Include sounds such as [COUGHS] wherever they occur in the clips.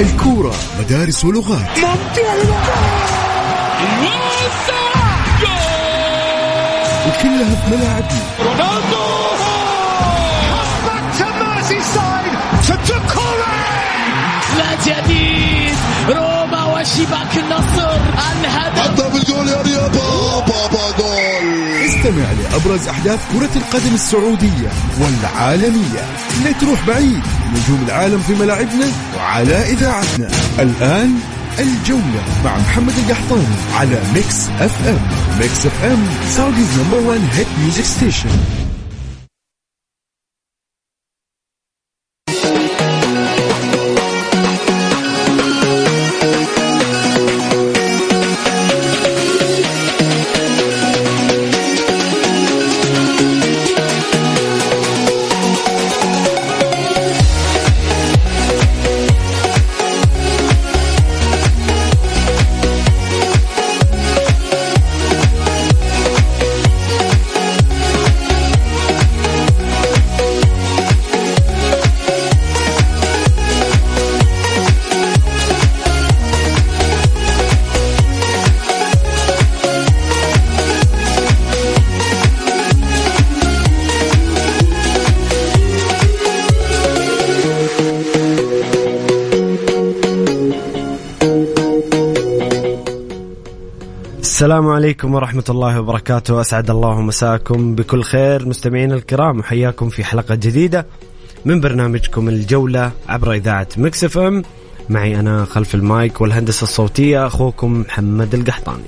الكورة. مدارس ولغات. وكلها في ملاعبنا رونالدو لا جديد. روما وشباك النصر. الهدف بالجول يا رياض استمع لأبرز أحداث كرة القدم السعودية والعالمية. لا تروح بعيد نجوم العالم في ملاعبنا وعلى إذاعتنا. الآن الجولة مع محمد القحطاني على Mix FM Mix FM Saudi's number 1 hit music station عليكم ورحمة الله وبركاته. أسعد الله مساكم بكل خير. مستمعين الكرام وحياكم في حلقة جديدة من برنامجكم الجولة عبر إذاعة Mix FM. معي أنا خلف المايك والهندسة الصوتية أخوكم محمد القحطاني.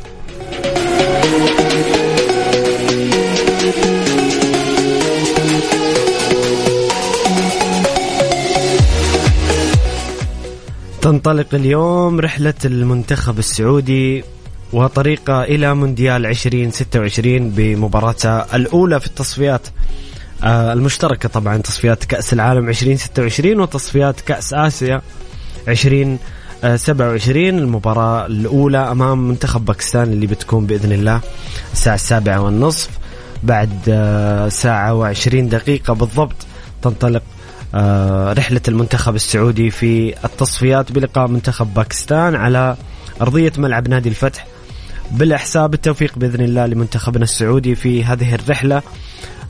تنطلق اليوم رحلة المنتخب السعودي وطريقة إلى مونديال 2026 بمباراتها الأولى في التصفيات آه، المشتركة طبعا تصفيات كأس العالم 2026 وتصفيات كأس آسيا 2027 المباراة الأولى أمام منتخب باكستان اللي بتكون بإذن الله الساعة السابعة والنصف بعد آه، ساعة وعشرين دقيقة بالضبط تنطلق آه، رحلة المنتخب السعودي في التصفيات بلقاء منتخب باكستان على أرضية ملعب نادي الفتح بالإحساء التوفيق بإذن الله لمنتخبنا السعودي في هذه الرحلة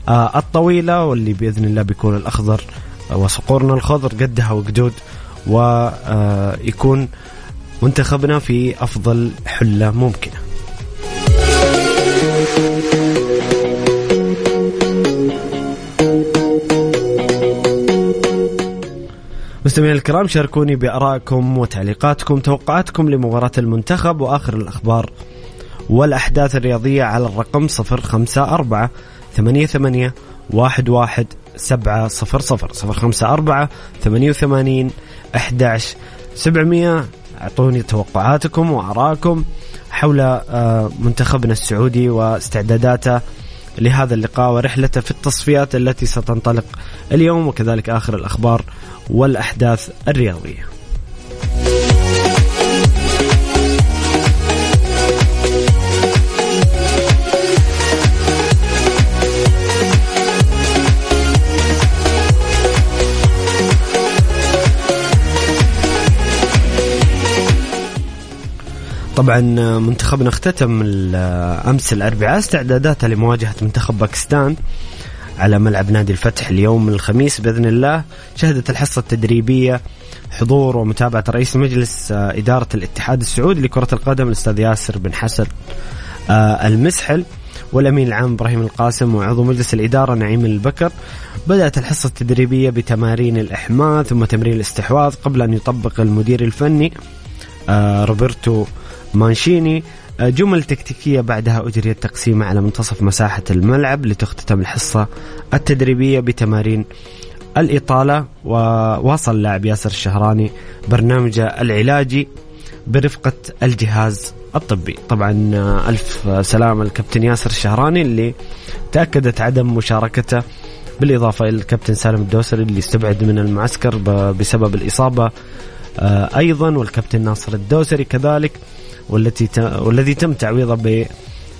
آه، الطويلة واللي بإذن الله بيكون الأخضر وصقورنا الخضر قدها وقدود ويكون منتخبنا في أفضل حلة ممكنة. مستمعينا الكرام شاركوني بارائكم وتعليقاتكم توقعاتكم لمباراة المنتخب وآخر الأخبار والأحداث الرياضية على الرقم 054 88 11 700 054 88 11 700 أعطوني توقعاتكم وآرائكم حول آه، منتخبنا السعودي واستعداداته لهذا اللقاء ورحلته في التصفيات التي ستنطلق اليوم وكذلك آخر الأخبار والأحداث الرياضية. طبعا منتخبنا اختتم أمس الأربعاء استعداداته لمواجهة منتخب باكستان على ملعب نادي الفتح اليوم الخميس بإذن الله. شهدت الحصة التدريبية حضور ومتابعة رئيس مجلس آه، إدارة الاتحاد السعودي لكرة القدم الأستاذ ياسر بن حسن آه، المسحل والأمين العام إبراهيم القاسم وعضو مجلس الإدارة نعيم البكر. بدأت الحصة التدريبية بتمارين الاحماء ثم تمرين الاستحواذ قبل أن يطبق المدير الفني آه، روبرتو مانشيني آه، جمل تكتيكية بعدها أجريت تقسيمة على منتصف مساحة الملعب لتختتم الحصة التدريبية بتمارين الإطالة وواصل اللاعب ياسر الشهراني برنامجه العلاجي برفقة الجهاز الطبي. طبعا آه، ألف سلامة الكابتن ياسر الشهراني اللي تأكدت عدم مشاركته بالإضافة إلى الكابتن سالم الدوسري اللي استبعد من المعسكر بسبب الإصابة آه، أيضا والكابتن ناصر الدوسري كذلك. والتي والذي تم تعويضه ب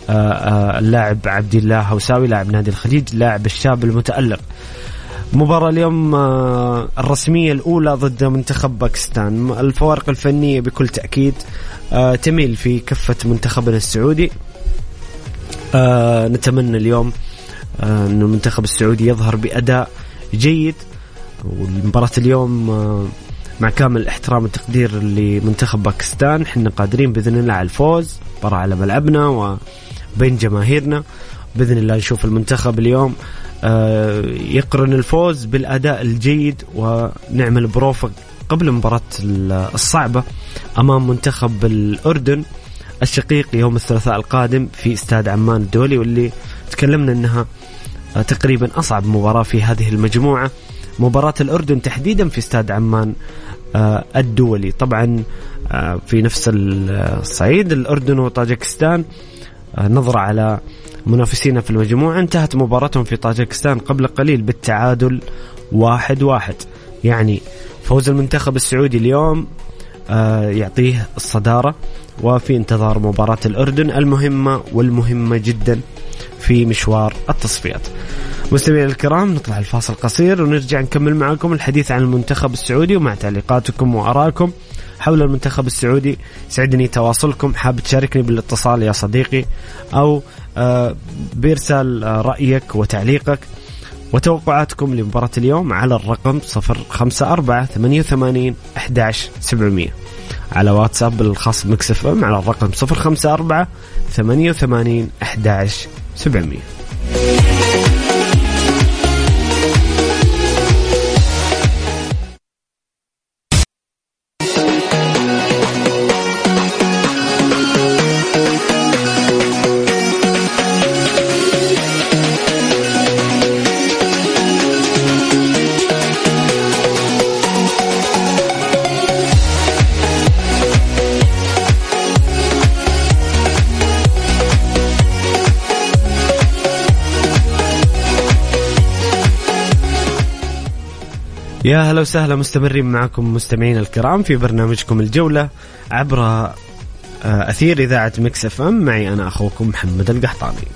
آه، آه، اللاعب عبد الله هوساوي لاعب نادي الخليج اللاعب الشاب المتألق. مباراة اليوم آه، الرسمية الأولى ضد منتخب باكستان. الفوارق الفنية بكل تأكيد تميل في كفة منتخبنا السعودي. نتمنى اليوم أن المنتخب السعودي يظهر بأداء جيد. والمباراة اليوم مع كامل الاحترام والتقدير لمنتخب باكستان. إحنا قادرين بإذن الله على الفوز مباراه على ملعبنا وبين جماهيرنا. بإذن الله نشوف المنتخب اليوم آه، يقرن الفوز بالأداء الجيد ونعمل بروفة قبل المباراة الصعبة أمام منتخب الأردن الشقيق يوم الثلاثاء القادم في استاد عمان الدولي واللي تكلمنا إنها آه، تقريبا أصعب مباراة في هذه المجموعة. مباراة الأردن تحديدا في استاد عمان الدولي. طبعا آه، في نفس الصعيد الأردن وطاجكستان آه، نظرة على منافسينا في المجموعة. انتهت مباراتهم في طاجكستان قبل قليل بالتعادل واحد واحد. يعني فوز المنتخب السعودي اليوم يعطيه الصدارة وفي انتظار مباراة الأردن المهمة والمهمة جدا. في مشوار التصفيات. مستمعينا الكرام نطلع الفاصل قصير ونرجع نكمل معكم الحديث عن المنتخب السعودي ومع تعليقاتكم وآرائكم. حول المنتخب السعودي سعدني تواصلكم. حاب تشاركني بالاتصال يا صديقي أو آه، بارسال آه، رأيك وتعليقك وتوقعاتكم لمباراة اليوم على الرقم 054 88 11 700 على واتساب الخاص بمكسف على الرقم 054 88 11 700 يا هلا وسهلا مستمرين معكم مستمعين الكرام في برنامجكم الجولة عبر آه، أثير إذاعة Mix FM. معي أنا أخوكم محمد القحطاني.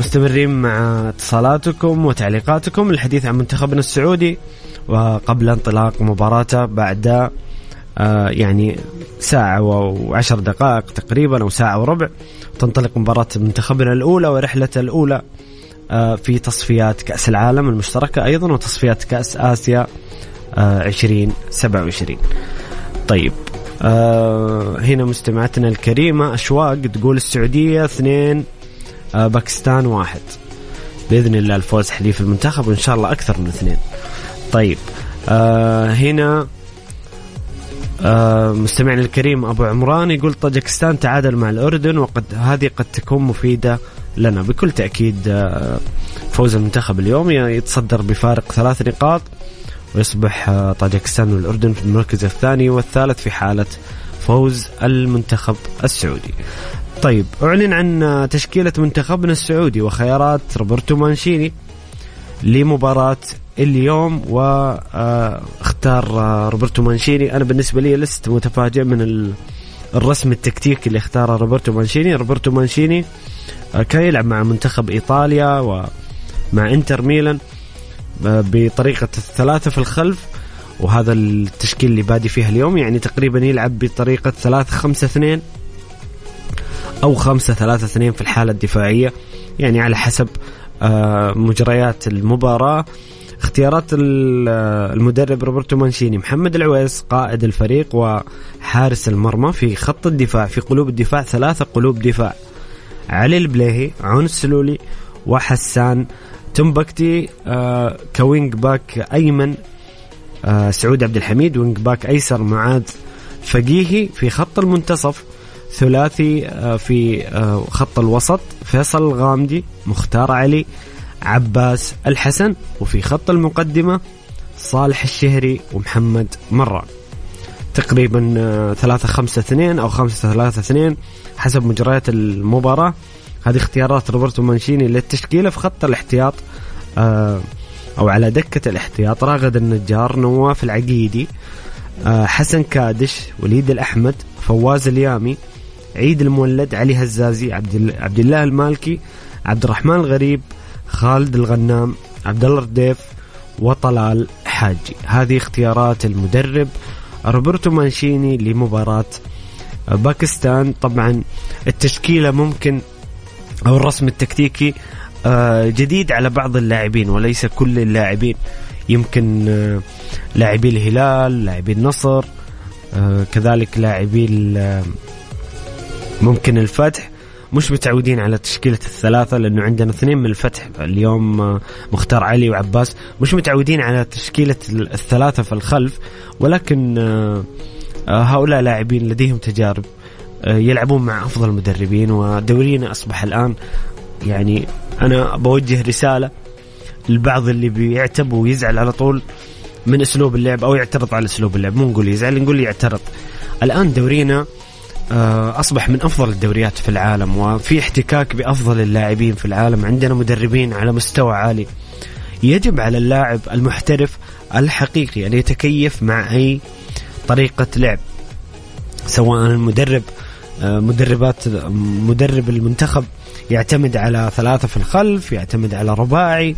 مستمرين مع اتصالاتكم وتعليقاتكم الحديث عن منتخبنا السعودي وقبل انطلاق مباراته بعد آه، يعني ساعة وعشر دقائق تقريبا أو ساعة وربع تنطلق مباراة منتخبنا الأولى ورحلة الأولى في تصفيات كأس العالم المشتركة أيضا وتصفيات كأس آسيا 2027 آه، طيب آه، هنا مستمعتنا الكريمة أشواق تقول السعودية اثنين باكستان واحد. بإذن الله الفوز حليف المنتخب وإن شاء الله أكثر من اثنين. طيب هنا مستمعنا الكريم أبو عمران يقول طاجكستان تعادل مع الأردن وقد هذه قد تكون مفيدة لنا. بكل تأكيد آه، فوز المنتخب اليوم يتصدر بفارق ثلاث نقاط ويصبح آه، طاجكستان والأردن في المركز الثاني والثالث في حالة فوز المنتخب السعودي. طيب أعلن عن آه، تشكيلة منتخبنا السعودي وخيارات روبرتو مانشيني لمباراة اليوم واختار روبرتو مانشيني. أنا بالنسبة لي لست متفاجئ من الرسم التكتيكي اللي اختاره روبرتو مانشيني. روبرتو مانشيني كان يلعب مع منتخب إيطاليا ومع إنتر ميلان آه، بطريقة الثلاثة في الخلف. وهذا التشكيل اللي بادي فيها اليوم يعني تقريبا يلعب بطريقة ثلاثة خمسة اثنين أو خمسة ثلاثة اثنين في الحالة الدفاعية. يعني على حسب آه، مجريات المباراة. اختيارات المدرب روبرتو مانشيني محمد العويس قائد الفريق وحارس المرمى في خط الدفاع في قلوب الدفاع ثلاثة قلوب دفاع. علي البليهي عون السلولي وحسان تمبكتي آه ك wing back أيمن آه سعود عبد الحميد wing back أيسر معاذ فقيهي في خط المنتصف ثلاثي آه في آه خط الوسط فيصل الغامدي مختار علي عباس الحسن وفي خط المقدمة صالح الشهري ومحمد مران. تقريبا آه، ثلاثة خمسة اثنين أو خمسة ثلاثة اثنين حسب مجريات المباراة. هذه اختيارات روبرتو مانشيني للتشكيلة في خط الاحتياط آه، أو على دكة الاحتياط. راغد النجار نواف العقيدي آه، حسن كادش وليد الأحمد فواز اليامي عيد المولد علي هزازي عبد الله المالكي عبد الرحمن الغريب خالد الغنام عبد الله الرديف وطلال حاجي. هذه اختيارات المدرب روبرتو مانشيني لمباراة باكستان. طبعا التشكيلة ممكن أو الرسم التكتيكي آه، جديد على بعض اللاعبين وليس كل اللاعبين. يمكن آه، لاعبي الهلال لاعبي النصر آه، كذلك لاعبي ممكن الفتح. مش متعودين على تشكيلة الثلاثة لأنه عندنا اثنين من الفتح. اليوم مختار علي وعباس مش متعودين على تشكيلة الثلاثة في الخلف ولكن هؤلاء لاعبين لديهم تجارب يلعبون مع أفضل المدربين ودورينا أصبح الآن يعني أنا بوجه رسالة البعض اللي بيعتب ويزعل على طول من أسلوب اللعب أو يعترض على أسلوب اللعب مو نقول يزعل نقول يعترض. الآن دورينا آه، أصبح من أفضل الدوريات في العالم وفي احتكاك بأفضل اللاعبين في العالم. عندنا مدربين على مستوى عالي. يجب على اللاعب المحترف الحقيقي أن يتكيف مع أي طريقة لعب سواء المدرب آه، مدربات مدرب المنتخب يعتمد على ثلاثة في الخلف يعتمد على رباعي آه،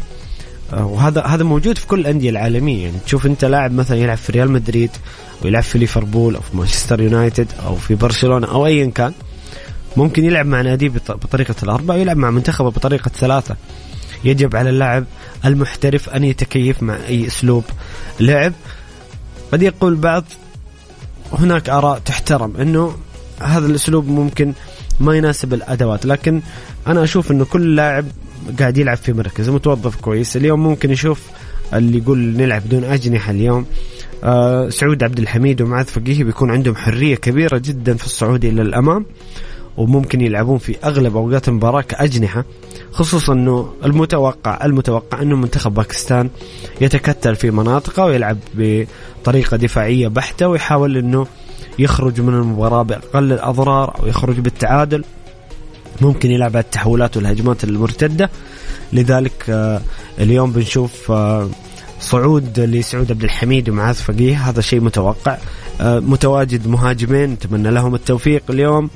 وهذا هذا موجود في كل الأندية العالمية. يعني تشوف أنت لاعب مثلا يلعب في ريال مدريد ويلعب في ليفربول أو في مانشستر يونايتد أو في برشلونة أو ايا كان ممكن يلعب مع ناديه بطريقة الأربعة ويلعب مع منتخبه بطريقة ثلاثة. يجب على اللاعب المحترف أن يتكيف مع أي أسلوب لعب. قد يقول بعض هناك آراء تحترم إنه هذا الأسلوب ممكن ما يناسب الأدوات لكن أنا أشوف إنه كل لاعب قاعد يلعب في مركز متوظف كويس. اليوم ممكن يشوف اللي يقول نلعب بدون أجنحة اليوم. آه سعود عبد الحميد ومعاذ فقيهي بيكون عندهم حرية كبيرة جدا في الصعود إلى الأمام وممكن يلعبون في أغلب أوقات المباراه كأجنحة خصوصا إنه المتوقع المتوقع إنه منتخب باكستان يتكتل في مناطقه ويلعب بطريقة دفاعية بحتة ويحاول إنه يخرج من المباراة بأقل الأضرار أو يخرج بالتعادل. ممكن يلعب على التحولات والهجمات المرتدة. لذلك آه، اليوم بنشوف آه، صعود لسعود عبد الحميد ومعاذ فقيه. هذا شيء متوقع. آه، متواجد مهاجمين نتمنى لهم التوفيق اليوم.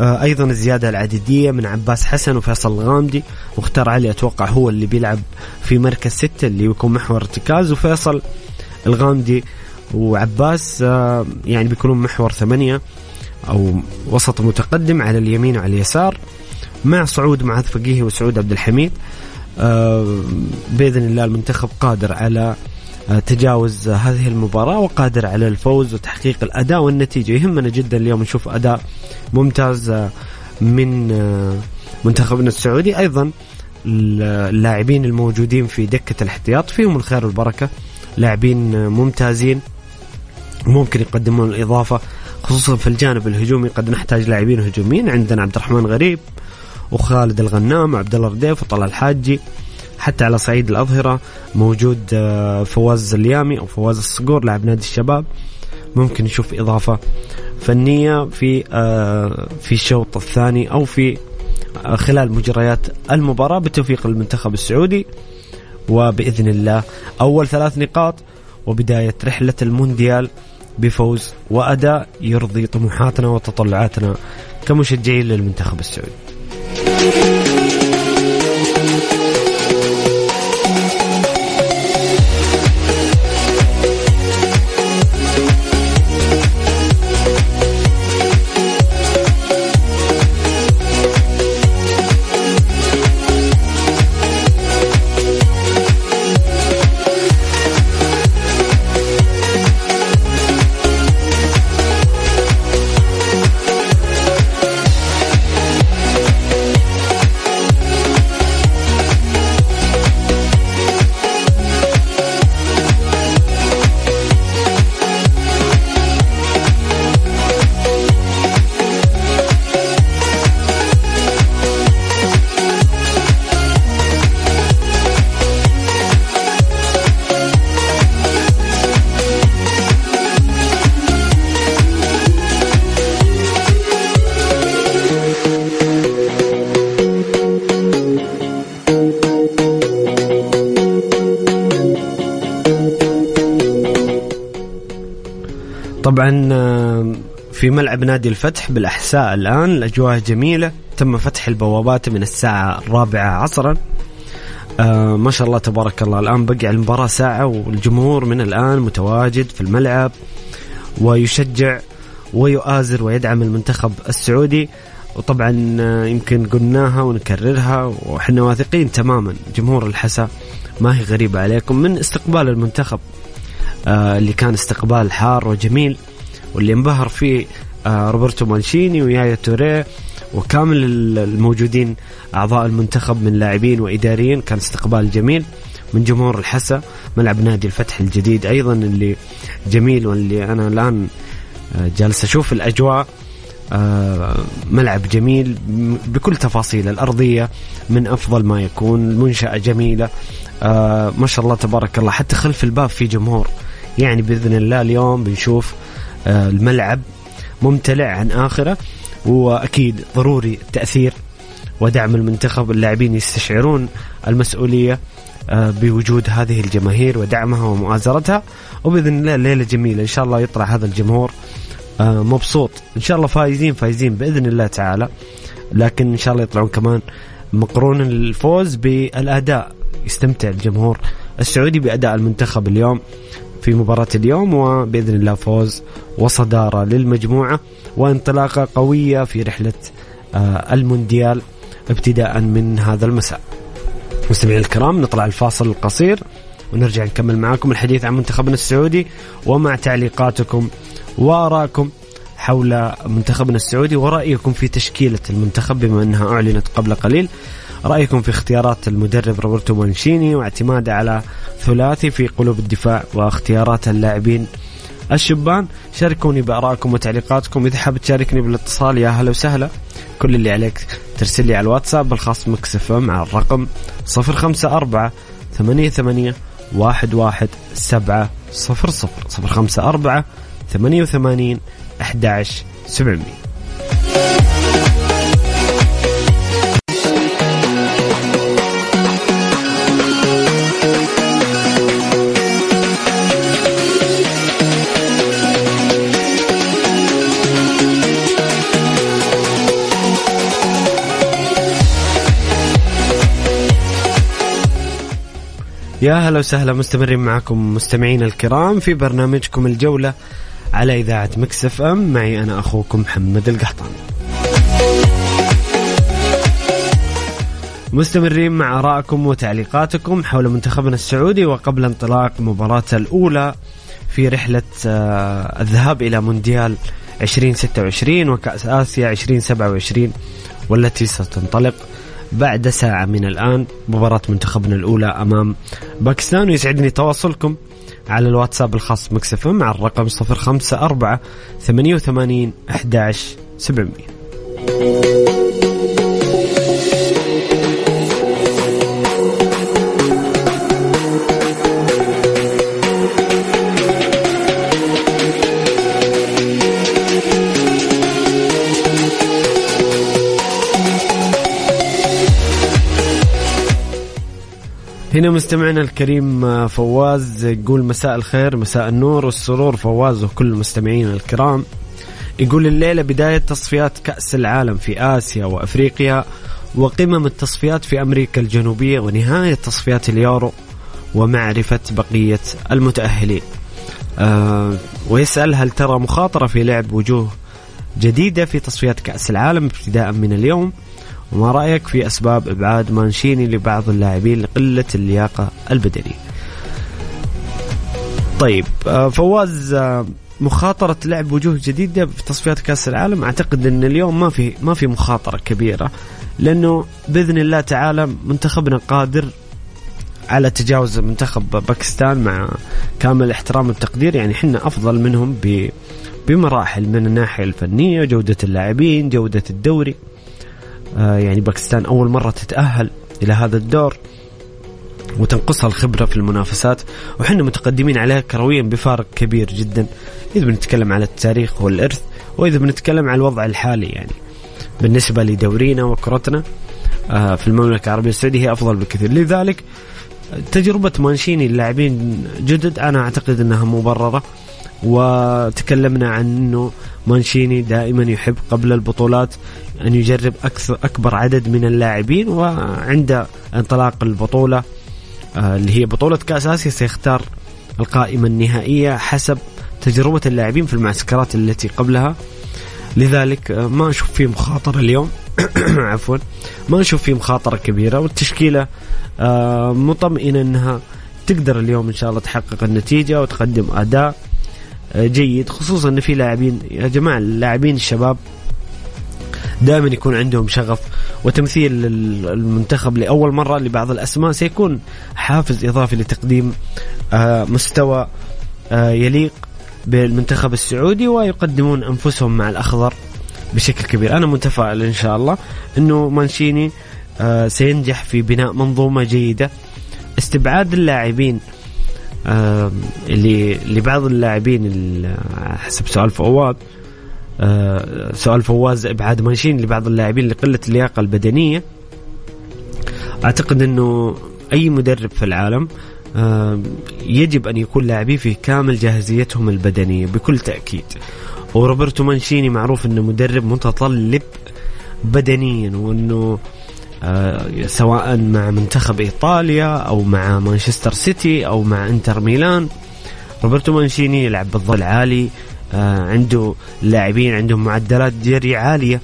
أيضا الزيادة العدديه من عباس حسن وفيصل الغامدي. مختار علي أتوقع هو اللي بيلعب في مركز ستة اللي يكون محور ارتكاز. وفيصل الغامدي وعباس يعني بيكونون محور ثمانية. أو وسط متقدم على اليمين وعلى اليسار مع صعود معاذ فقيهي وسعود عبد الحميد. آه، بإذن الله المنتخب قادر على آه، تجاوز هذه المباراة وقادر على الفوز وتحقيق الأداء والنتيجة. يهمنا جدا اليوم نشوف أداء ممتاز من منتخبنا السعودي. أيضا اللاعبين الموجودين في دكة الاحتياط فيهم الخير والبركة. لاعبين ممتازين ممكن يقدمون الإضافة خصوصا في الجانب الهجومي قد نحتاج لاعبين هجوميين. عندنا عبد الرحمن غريب وخالد الغنام وعبد الله رديف وطلال الحاجي حتى على صعيد الأظهرة موجود آه، فواز اليامي أو فواز الصقور لاعب نادي الشباب. ممكن نشوف إضافة فنية في آه، في الشوط الثاني أو في آه، خلال مجريات المباراة بالتوفيق للمنتخب السعودي. وبإذن الله أول ثلاث نقاط وبداية رحلة المونديال بفوز وأداء يرضي طموحاتنا وتطلعاتنا كمشجعين للمنتخب السعودي. طبعا في ملعب نادي الفتح بالأحساء الآن الأجواء جميلة تم فتح البوابات من الساعة الرابعة عصرا. آه ما شاء الله تبارك الله الآن بقي المباراة ساعة والجمهور من الآن متواجد في الملعب ويشجع ويؤازر ويدعم المنتخب السعودي. وطبعا آه، يمكن قلناها ونكررها وحنا واثقين تماما جمهور الحسا ما هي غريبة عليكم. من استقبال المنتخب آه اللي كان استقبال حار وجميل واللي انبهر فيه آه روبرتو مانشيني ويايا توريه وكامل الموجودين أعضاء المنتخب من لاعبين وإداريين كان استقبال جميل من جمهور الحسا ملعب نادي الفتح الجديد أيضا اللي جميل واللي أنا الآن آه، جالس أشوف الأجواء آه، ملعب جميل بكل تفاصيله الأرضية من أفضل ما يكون المنشاه جميلة ما شاء الله تبارك الله حتى خلف الباب في جمهور يعني بإذن الله اليوم بنشوف الملعب ممتلئ عن آخرة وأكيد ضروري التاثير ودعم المنتخب اللاعبين يستشعرون المسؤولية آه، بوجود هذه الجماهير ودعمها ومؤازرتها. وبإذن الله ليلة جميلة إن شاء الله يطلع هذا الجمهور آه، مبسوط. إن شاء الله فايزين فايزين بإذن الله تعالى. لكن إن شاء الله يطلعون كمان مقرون الفوز بالأداء. يستمتع الجمهور السعودي بأداء المنتخب اليوم. في مباراة اليوم وبإذن الله فوز وصدارة للمجموعة وانطلاقة قوية في رحلة آه، المونديال ابتداء من هذا المساء. مستمعينا الكرام نطلع الفاصل القصير ونرجع نكمل معاكم الحديث عن منتخبنا السعودي ومع تعليقاتكم وآرائكم حول منتخبنا السعودي ورأيكم في تشكيلة المنتخب بما أنها أعلنت قبل قليل. رأيكم في اختيارات المدرب روبرتو مانشيني واعتماده على ثلاثي في قلوب الدفاع واختيارات اللاعبين الشبان. شاركوني بآرائكم وتعليقاتكم. إذا حاب تشاركني بالاتصال يا أهلا وسهلا. كل اللي عليك ترسل لي على الواتساب الخاص Mix FM على الرقم 054 88 11700 054 88 11700 يا هلا وسهلا مستمرين معكم مستمعينا الكرام في برنامجكم الجولة على إذاعة مكسف أم. معي أنا أخوكم محمد القحطاني. مستمرين مع آرائكم وتعليقاتكم حول منتخبنا السعودي وقبل انطلاق مباراة الأولى في رحلة آه، الذهاب إلى مونديال 2026 وكأس آسيا 2027 والتي ستنطلق. بعد ساعة من الآن مباراة منتخبنا الأولى أمام باكستان ويسعدني تواصلكم على الواتساب الخاص مكسف مع الرقم 054 88 11 700 هنا مستمعنا الكريم آه، فواز يقول مساء الخير مساء النور والسرور. فواز وكل المستمعين الكرام يقول الليلة بداية تصفيات كأس العالم في آسيا وأفريقيا وقمم التصفيات في أمريكا الجنوبية ونهاية تصفيات اليورو ومعرفة بقية المتأهلين. آه ويسأل هل ترى مخاطرة في لعب وجوه جديدة في تصفيات كأس العالم ابتداء من اليوم؟ وما رأيك في أسباب إبعاد مانشيني لبعض اللاعبين لقلة اللياقة البدنية؟ طيب آه، فواز آه، مخاطرة لعب وجوه جديدة في تصفيات كأس العالم. أعتقد أن اليوم ما في ما في مخاطرة كبيرة لأنه بإذن الله تعالى منتخبنا قادر على تجاوز منتخب باكستان مع كامل احترام التقدير يعني إحنا أفضل منهم بمراحل من الناحية الفنية جودة اللاعبين جودة الدوري. يعني باكستان أول مرة تتأهل إلى هذا الدور وتنقصها الخبرة في المنافسات. وحنا متقدمين عليها كرويا بفارق كبير جدا. إذا بنتكلم على التاريخ والإرث وإذا بنتكلم على الوضع الحالي يعني. بالنسبة لدورينا وكرتنا آه، في المملكة العربية السعودية هي أفضل بكثير. لذلك تجربة مانشيني اللاعبين جدد أنا أعتقد أنها مبررة. وتكلمنا عن إنه مانشيني دائما يحب قبل البطولات أن يجرب أكثر أكبر عدد من اللاعبين وعند انطلاق البطولة آه، اللي هي بطولة كأس آسيا سيختار القائمة النهائية حسب تجربة اللاعبين في المعسكرات التي قبلها. لذلك آه، ما أشوف فيه مخاطرة اليوم. [COUGHS] عفوا. ما أشوف فيه مخاطرة كبيرة والتشكيلة آه، مطمئنة أنها تقدر اليوم إن شاء الله تحقق النتيجة وتقدم أداء جيد خصوصا إن في لاعبين يا جماعة اللاعبين الشباب دائما يكون عندهم شغف وتمثيل المنتخب لأول مرة لبعض الأسماء. سيكون حافز إضافي لتقديم آه، مستوى آه، يليق بالمنتخب السعودي ويقدمون أنفسهم مع الأخضر بشكل كبير. أنا متفائل إن شاء الله إنه مانشيني آه، سينجح في بناء منظومة جيدة. استبعاد اللاعبين اللي لبعض اللاعبين حسب سؤال فواد آه، سؤال فواز ابعاد مانشين لبعض اللاعبين لقلة اللياقة البدنية. أعتقد إنه أي مدرب في العالم آه، يجب أن يكون لاعبيه في كامل جاهزيتهم البدنية بكل تأكيد. وروبرتو مانشيني معروف إنه مدرب متطلب بدنيا وإنه آه، سواء مع منتخب إيطاليا أو مع مانشستر سيتي أو مع إنتر ميلان. روبرتو مانشيني يلعب بالضغط العالي عنده لاعبين عندهم معدلات جري عالية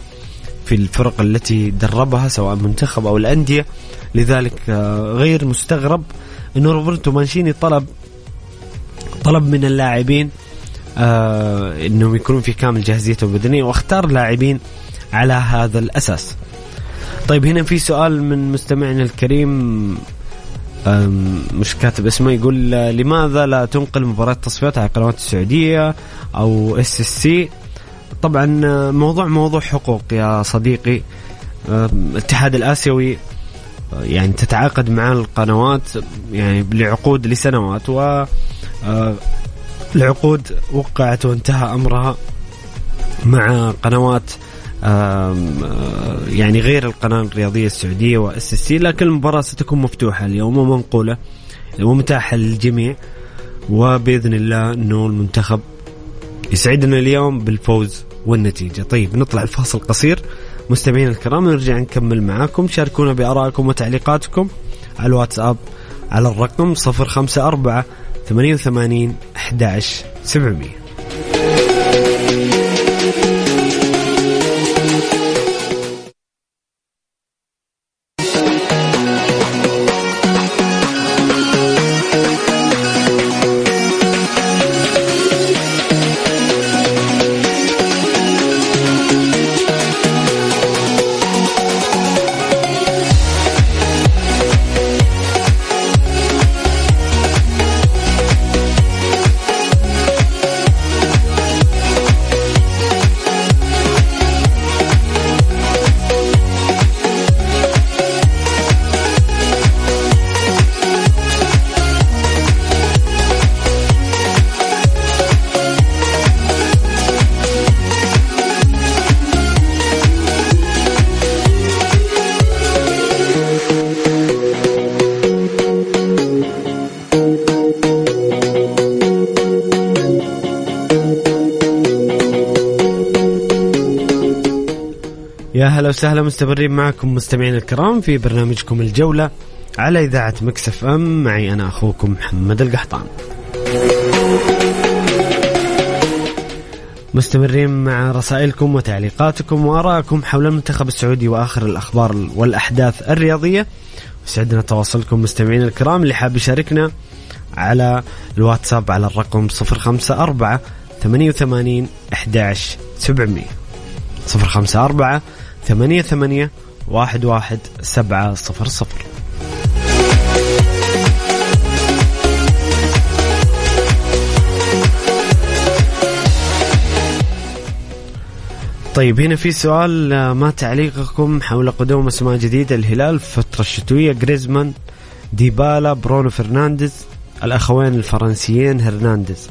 في الفرق التي دربها سواء منتخب أو الأندية لذلك آه، غير مستغرب انه روبرتو مانشيني طلب طلب من اللاعبين آه إنهم يكونون في كامل جاهزيتهم البدنية واختار لاعبين على هذا الأساس. طيب هنا في سؤال من مستمعنا الكريم مش كاتب اسمه يقول لماذا لا تنقل مباراة التصفيات على القنوات السعودية أو SSC طبعا موضوع موضوع حقوق يا صديقي. الاتحاد الآسيوي يعني تتعاقد مع القنوات يعني لعقود لسنوات و العقود وقعت وانتهى أمرها مع قنوات يعني غير القناة الرياضية السعودية و SSC لكن المباراة ستكون مفتوحة اليوم ومنقولة ومتاحة للجميع. وبإذن الله أنه المنتخب يسعدنا اليوم بالفوز والنتيجة. طيب نطلع الفاصل قصير. مستمعينا الكرام نرجع نكمل معاكم. شاركونا بآرائكم وتعليقاتكم على الواتساب على الرقم 054 88 11 700 هلا وسهلا مستمرين معكم مستمعين الكرام في برنامجكم الجولة على إذاعة مكسف أم. معي أنا أخوكم محمد القحطان. مستمرين مع رسائلكم وتعليقاتكم وآرائكم حول المنتخب السعودي وآخر الأخبار والأحداث الرياضية. وسعدنا تواصلكم مستمعين الكرام. اللي حاب يشاركنا على الواتساب على الرقم 054 88 11 700 054 ثمانية ثمانية واحد واحد سبعة صفر صفر. طيب هنا في سؤال ما تعليقكم حول قدوم اسماء جديدة الهلال في الفترة الشتوية جريزمان ديبالا برونو فرنانديز الأخوين الفرنسيين هرنانديز.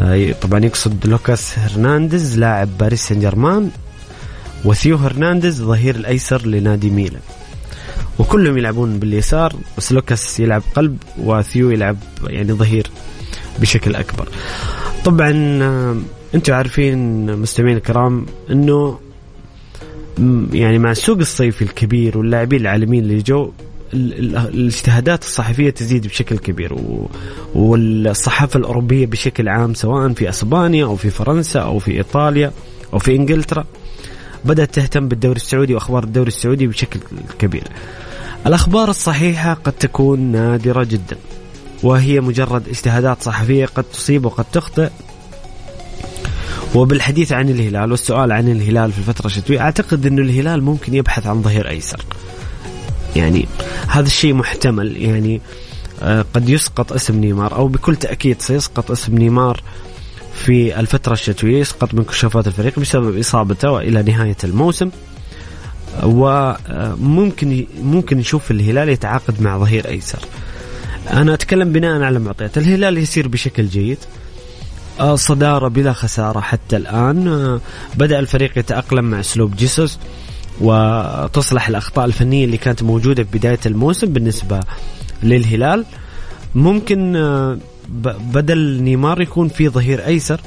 آه، طبعا يقصد لوكاس هرنانديز لاعب باريس سان جيرمان. وثيو هرنانديز ظهير الأيسر لنادي ميلان. وكلهم يلعبون باليسار بس لوكاس يلعب قلب وثيو يلعب يعني ظهير بشكل أكبر. طبعا أنتم عارفين مستمعين الكرام إنه يعني مع السوق الصيفي الكبير واللاعبين العالميين اللي جو الاجتهادات الصحفية تزيد بشكل كبير والصحافة الأوروبية بشكل عام سواء في أسبانيا أو في فرنسا أو في إيطاليا أو في إنجلترا بدأت تهتم بالدوري السعودي وأخبار الدوري السعودي بشكل كبير. الأخبار الصحيحة قد تكون نادرة جدا وهي مجرد اجتهادات صحفية قد تصيب وقد تخطئ وبالحديث عن الهلال والسؤال عن الهلال في الفترة الشتوية أعتقد أن الهلال ممكن يبحث عن ظهير أيسر يعني هذا الشيء محتمل يعني آه، قد يسقط اسم نيمار أو بكل تأكيد سيسقط اسم نيمار في الفترة الشتوية يسقط من كشافات الفريق بسبب إصابته وإلى نهاية الموسم. وممكن ممكن نشوف الهلال يتعاقد مع ظهير أيسر. أنا أتكلم بناء على معطيات الهلال يسير بشكل جيد. آه، صدارة بلا خسارة حتى الآن. آه، بدأ الفريق يتأقلم مع أسلوب جيسوس وتصلح الأخطاء الفنية اللي كانت موجودة في بداية الموسم بالنسبة للهلال. ممكن آه، بدل نيمار يكون في ظهير أيسر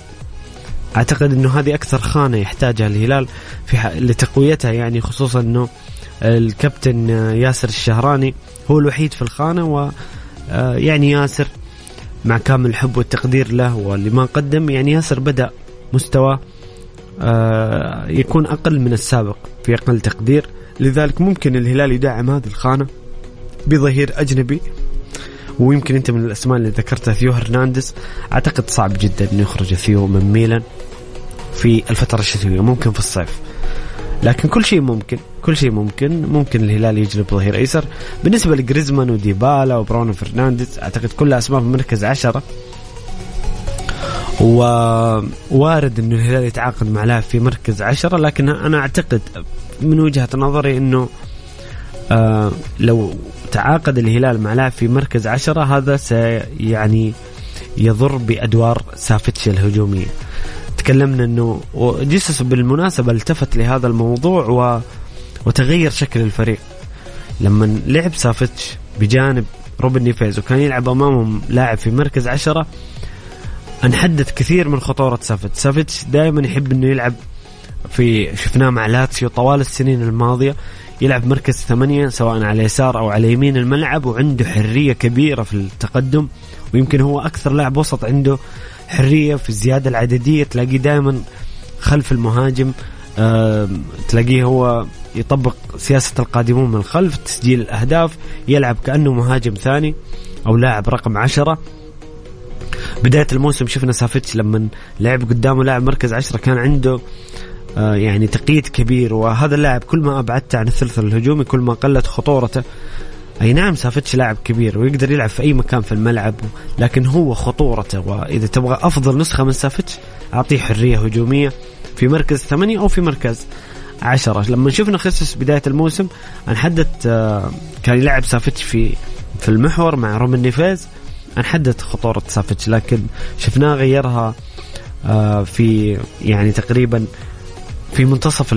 أعتقد أنه هذه أكثر خانة يحتاجها الهلال في لتقويتها يعني خصوصا أنه الكابتن ياسر الشهراني هو الوحيد في الخانة و يعني ياسر مع كامل الحب والتقدير له ولما قدم يعني ياسر بدأ مستوى آه، يكون أقل من السابق في أقل تقدير لذلك ممكن الهلال يدعم هذه الخانة بظهير أجنبي. ويمكن أنت من الأسماء اللي ذكرتها ثيو هرنانديز. أعتقد صعب جدا إنه يخرج ثيو من ميلان في الفترة الشتوية ممكن في الصيف. لكن كل شيء ممكن كل شيء ممكن. ممكن الهلال يجلب ظهير أيسر. بالنسبة لجريزمان وديبالا وبرونو فرنانديز أعتقد كلها أسماء في مركز عشرة. ووارد إنه الهلال يتعاقد مع لاعب في مركز عشرة لكن أنا أعتقد من وجهة نظري إنه آه لو تعاقد الهلال مع لاعب في مركز عشرة هذا سيعني يضر بأدوار سافتش الهجومية. تكلمنا إنه جيسوس بالمناسبة التفت لهذا الموضوع و وتغير شكل الفريق. لما لعب سافتش بجانب روبن نيفيز وكان يلعب أمامهم لاعب في مركز عشرة انحدت كثير من خطورة سافتش. سافتش دائما يحب إنه يلعب في شفناه مع لاتسيو طوال السنين الماضية. يلعب مركز ثمانية سواء على يسار أو على يمين الملعب وعنده حرية كبيرة في التقدم ويمكن هو أكثر لاعب وسط عنده حرية في الزيادة العددية. تلاقيه دائما خلف المهاجم تلاقيه هو يطبق سياسة القادمون من الخلف تسجيل الأهداف يلعب كأنه مهاجم ثاني أو لاعب رقم عشرة. بداية الموسم شفنا سافيتش لما لعب قدامه لاعب مركز عشرة كان عنده يعني تقييد كبير. وهذا اللاعب كل ما أبعدته عن الثلث الهجومي كل ما قلت خطورته. أي نعم سافتش لاعب كبير ويقدر يلعب في أي مكان في الملعب لكن هو خطورته. وإذا تبغى أفضل نسخة من سافتش أعطيه حرية هجومية في مركز ثمانية أو في مركز عشرة. لما شفنا خيسوس بداية الموسم أنحدت آه، كان يلعب سافتش في في المحور مع روبن نيفيز أنحدت خطورة سافتش لكن شفناه غيرها آه، في يعني تقريبا في منتصف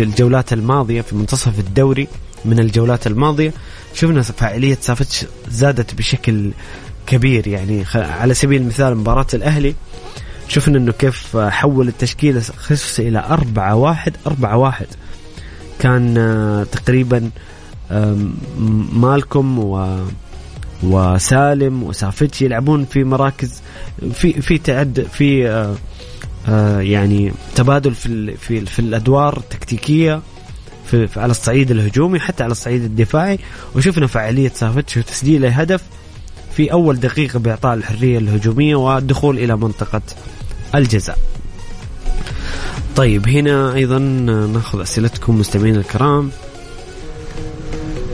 الجولات الماضية في منتصف الدوري من الجولات الماضية شفنا فاعلية سافتش زادت بشكل كبير. يعني على سبيل المثال مباراة الأهلي شفنا إنه كيف حول التشكيلة خصوصا إلى أربعة واحد أربعة واحد. كان آه، تقريبا مالكم و وسالم وسافتش يلعبون في مراكز في في تعد في آه، يعني تبادل في في في الأدوار التكتيكية في, على الصعيد الهجومي حتى على الصعيد الدفاعي. وشفنا فعالية سافتش وتسجيل هدف في أول دقيقة بإعطاء الحرية الهجومية والدخول إلى منطقة الجزاء. طيب هنا أيضا نأخذ أسئلتكم مستمعين الكرام.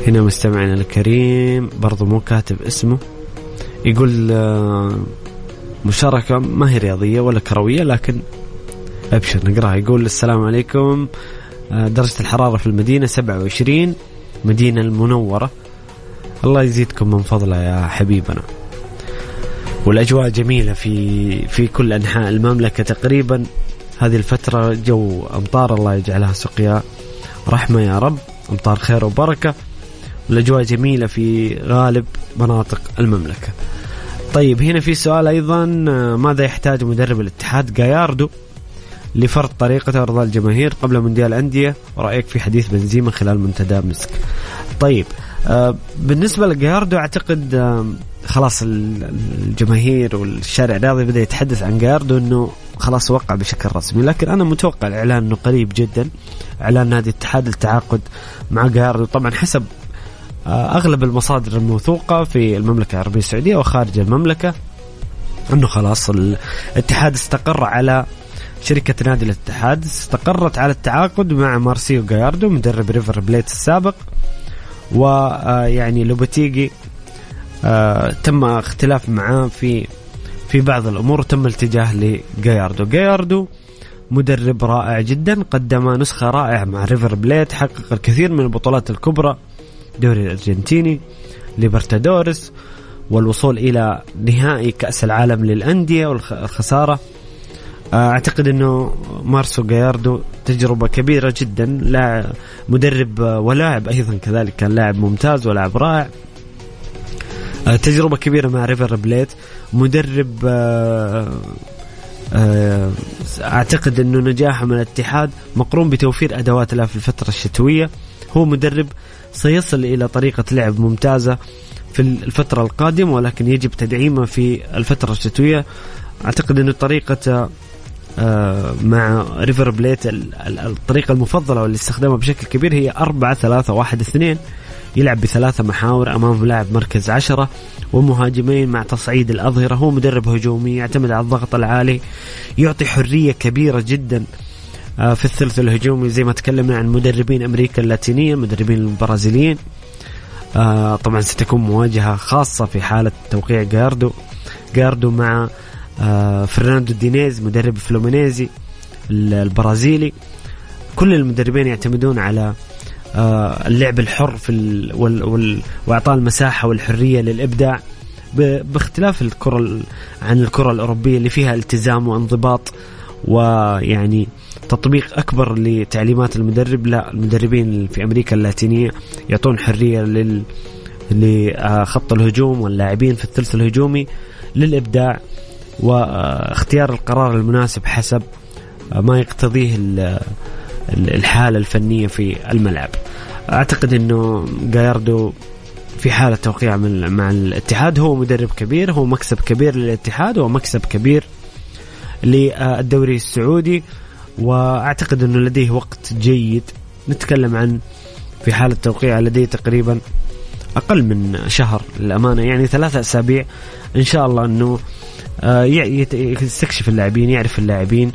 هنا مستمعنا الكريم برضو مو كاتب اسمه. يقول آه، مشاركة ما هي رياضية ولا كروية لكن أبشر نقرأها. يقول السلام عليكم. آه، درجة الحرارة في المدينة 27 مدينة المنورة. الله يزيدكم من فضله يا حبيبنا. والأجواء جميلة في في كل أنحاء المملكة تقريبا. هذه الفترة جو أمطار الله يجعلها سقيا. رحمة يا رب أمطار خير وبركة. الأجواء جميلة في غالب مناطق المملكة. طيب هنا في سؤال أيضا ماذا يحتاج مدرب الاتحاد جاياردو لفرض طريقته أرضاء الجماهير قبل مونديال الأندية؟ ورأيك في حديث بنزيما خلال منتدى مسك. طيب آه بالنسبة لجاياردو أعتقد آه خلاص الجماهير والشارع الرياضي بدأ يتحدث عن جاياردو إنه خلاص وقع بشكل رسمي. لكن أنا متوقع الإعلان إنه قريب جدا إعلان نادي الاتحاد التعاقد مع جاياردو. طبعا حسب آه أغلب المصادر الموثوقة في المملكة العربية السعودية وخارج المملكة أنه خلاص الاتحاد استقر على شركة نادي الاتحاد استقرت على التعاقد مع مارسيلو جاياردو مدرب ريفر بليت السابق. ويعني لوبتيجي آه تم اختلاف معاه في في بعض الأمور وتم الاتجاه لجاياردو. جاياردو مدرب رائع جدا قدم نسخة رائعة مع ريفر بليت حقق الكثير من البطولات الكبرى. دوري الأرجنتيني ليبرتادورس والوصول إلى نهائي كأس العالم للأندية والخسارة أعتقد إنه مارسيلو جاياردو تجربة كبيرة جدا لا مدرب ولاعب أيضا كذلك كان لاعب ممتاز ولاعب رائع. آه، تجربة كبيرة مع ريفر بليت. مدرب آه، آه، أعتقد إنه نجاحه من الاتحاد مقرون بتوفير أدوات له في الفترة الشتوية. هو مدرب سيصل إلى طريقة لعب ممتازة في الفترة القادمة ولكن يجب تدعيمه في الفترة الشتوية. أعتقد انه طريقة آه، مع ريفر بليت الطريقة المفضلة واللي استخدمها بشكل كبير هي أربعة ثلاثة واحد اثنين يلعب بثلاثة محاور أمام لاعب مركز عشرة ومهاجمين مع تصعيد الأظهرة. هو مدرب هجومي يعتمد على الضغط العالي يعطي حرية كبيرة جدا في الثلث الهجومي زي ما تكلمنا عن مدربين أمريكا اللاتينية مدربين البرازيليين. آه، طبعا ستكون مواجهة خاصة في حالة توقيع جاياردو. جاياردو مع آه فرناندو دينيز مدرب فلومينيزي البرازيلي. كل المدربين يعتمدون على آه اللعب الحر في وإعطاء المساحة والحرية للإبداع. باختلاف الكرة عن الكرة الأوروبية اللي فيها التزام وانضباط ويعني تطبيق أكبر لتعليمات المدرب لا المدربين في أمريكا اللاتينية يعطون حرية لل لخط الهجوم واللاعبين في الثلث الهجومي للإبداع واختيار القرار المناسب حسب ما يقتضيه الحالة الفنية في الملعب. أعتقد أنه جاياردو في حالة توقيع مع الاتحاد. هو مدرب كبير هو مكسب كبير للاتحاد ومكسب كبير للدوري السعودي. وأعتقد إنه لديه وقت جيد نتكلم عن في حالة توقيع لديه تقريبا أقل من شهر للأمانة. يعني ثلاثة أسابيع إن شاء الله إنه آه، يستكشف اللاعبين يعرف اللاعبين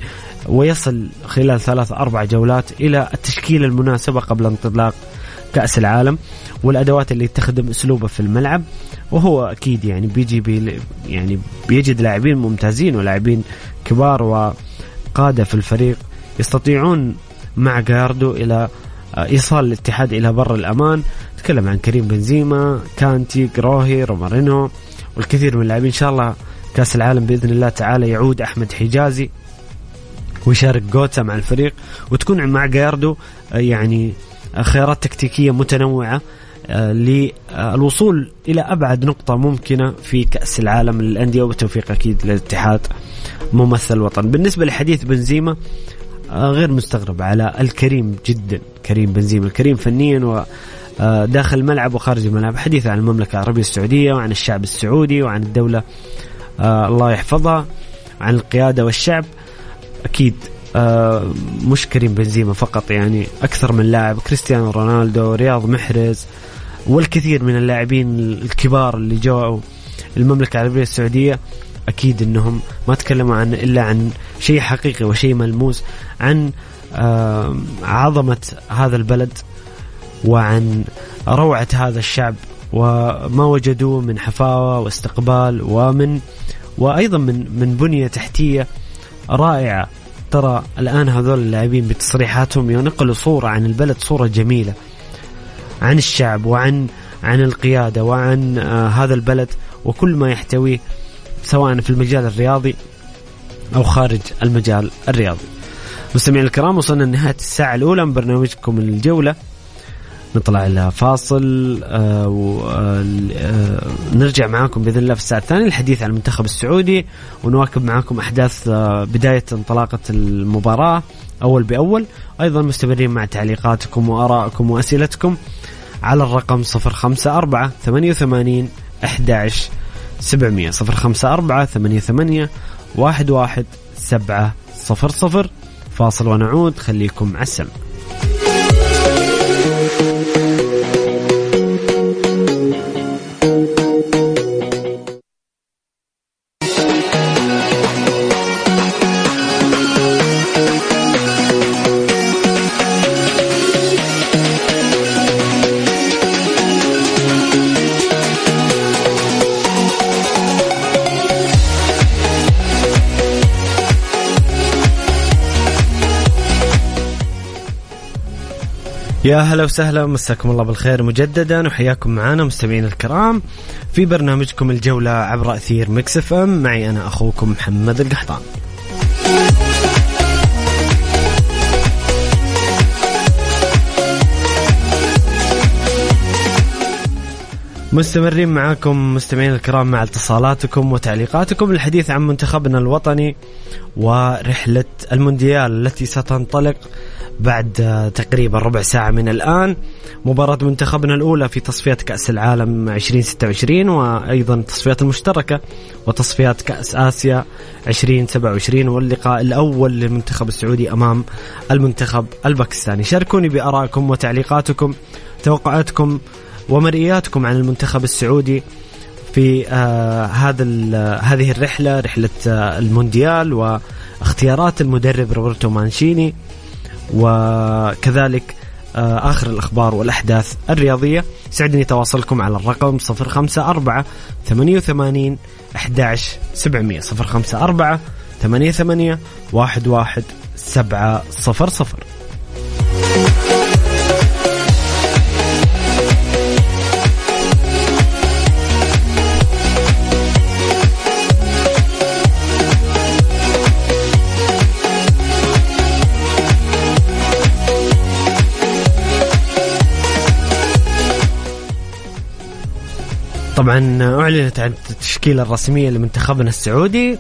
ويصل خلال ثلاث أربع جولات إلى التشكيلة المناسبة قبل انطلاق كأس العالم والأدوات اللي تخدم أسلوبه في الملعب. وهو أكيد يعني بيجي بي يعني بيجد لاعبين ممتازين ولاعبين كبار وقادة في الفريق. يستطيعون مع جاردو إلى آه، إيصال الاتحاد إلى بر الأمان. تكلم عن كريم بنزيما كانتي كروهي رومارينو والكثير من اللاعبين. إن شاء الله كأس العالم بإذن الله تعالى يعود أحمد حجازي ويشارك جوتا مع الفريق. وتكون مع جاردو آه، يعني خيارات تكتيكية متنوعة آه، للوصول إلى أبعد نقطة ممكنة في كأس العالم للأندية. وبتوفيق أكيد للاتحاد ممثل الوطن بالنسبة لحديث بنزيما غير مستغرب على الكريم جدا. كريم بنزيما الكريم فنيا و داخل الملعب وخارج الملعب. حديث عن المملكة العربية السعودية وعن الشعب السعودي وعن الدولة آه الله يحفظها عن القيادة والشعب. أكيد آه مش كريم بنزيما فقط يعني أكثر من لاعب. كريستيانو رونالدو رياض محرز والكثير من اللاعبين الكبار اللي جو المملكة العربية السعودية. أكيد أنهم ما تكلموا عن إلا عن شيء حقيقي وشيء ملموس عن عظمة هذا البلد وعن روعة هذا الشعب وما وجدوه من حفاوة واستقبال ومن وأيضا من من بنية تحتية رائعة. ترى الآن هذول اللاعبين بتصريحاتهم ينقلوا صورة عن البلد صورة جميلة عن الشعب وعن عن القيادة وعن آه هذا البلد وكل ما يحتويه. سواء في المجال الرياضي أو خارج المجال الرياضي. مستمعينا الكرام وصلنا لنهاية الساعة الأولى من برنامجكم الجولة نطلع إلى فاصل آه ونرجع آه معاكم بإذن الله في الساعة الثانية الحديث عن المنتخب السعودي ونواكب معاكم أحداث آه بداية انطلاقة المباراة أول بأول أيضا مستمرين مع تعليقاتكم وآرائكم وأسئلتكم على الرقم 054 88 11 700 054 88 11 700 فاصل ونعود خليكم على السلم يا هلا وسهلا مساكم الله بالخير مجددا وحياكم معنا مستمعين الكرام في برنامجكم الجولة عبر أثير مكس إف إم. معي أنا أخوكم محمد القحطان. مستمرين معاكم مستمعين الكرام مع اتصالاتكم وتعليقاتكم للحديث عن منتخبنا الوطني ورحلة المونديال التي ستنطلق بعد تقريبا ربع ساعة من الآن. مباراة منتخبنا الأولى في تصفيات كأس العالم 2026 وأيضا تصفيات المشتركة وتصفيات كأس آسيا 2027 واللقاء الأول للمنتخب السعودي أمام المنتخب الباكستاني. شاركوني بآرائكم وتعليقاتكم توقعاتكم ومرئياتكم عن المنتخب السعودي في آه هذا هذه الرحلة رحلة آه المونديال واختيارات المدرب روبرتو مانشيني. وكذلك آه آخر الأخبار والأحداث الرياضية. سعدني تواصلكم على الرقم 054 88 11 700 054 88 11 طبعا أعلنت عن التشكيله الرسمية لمنتخبنا السعودي.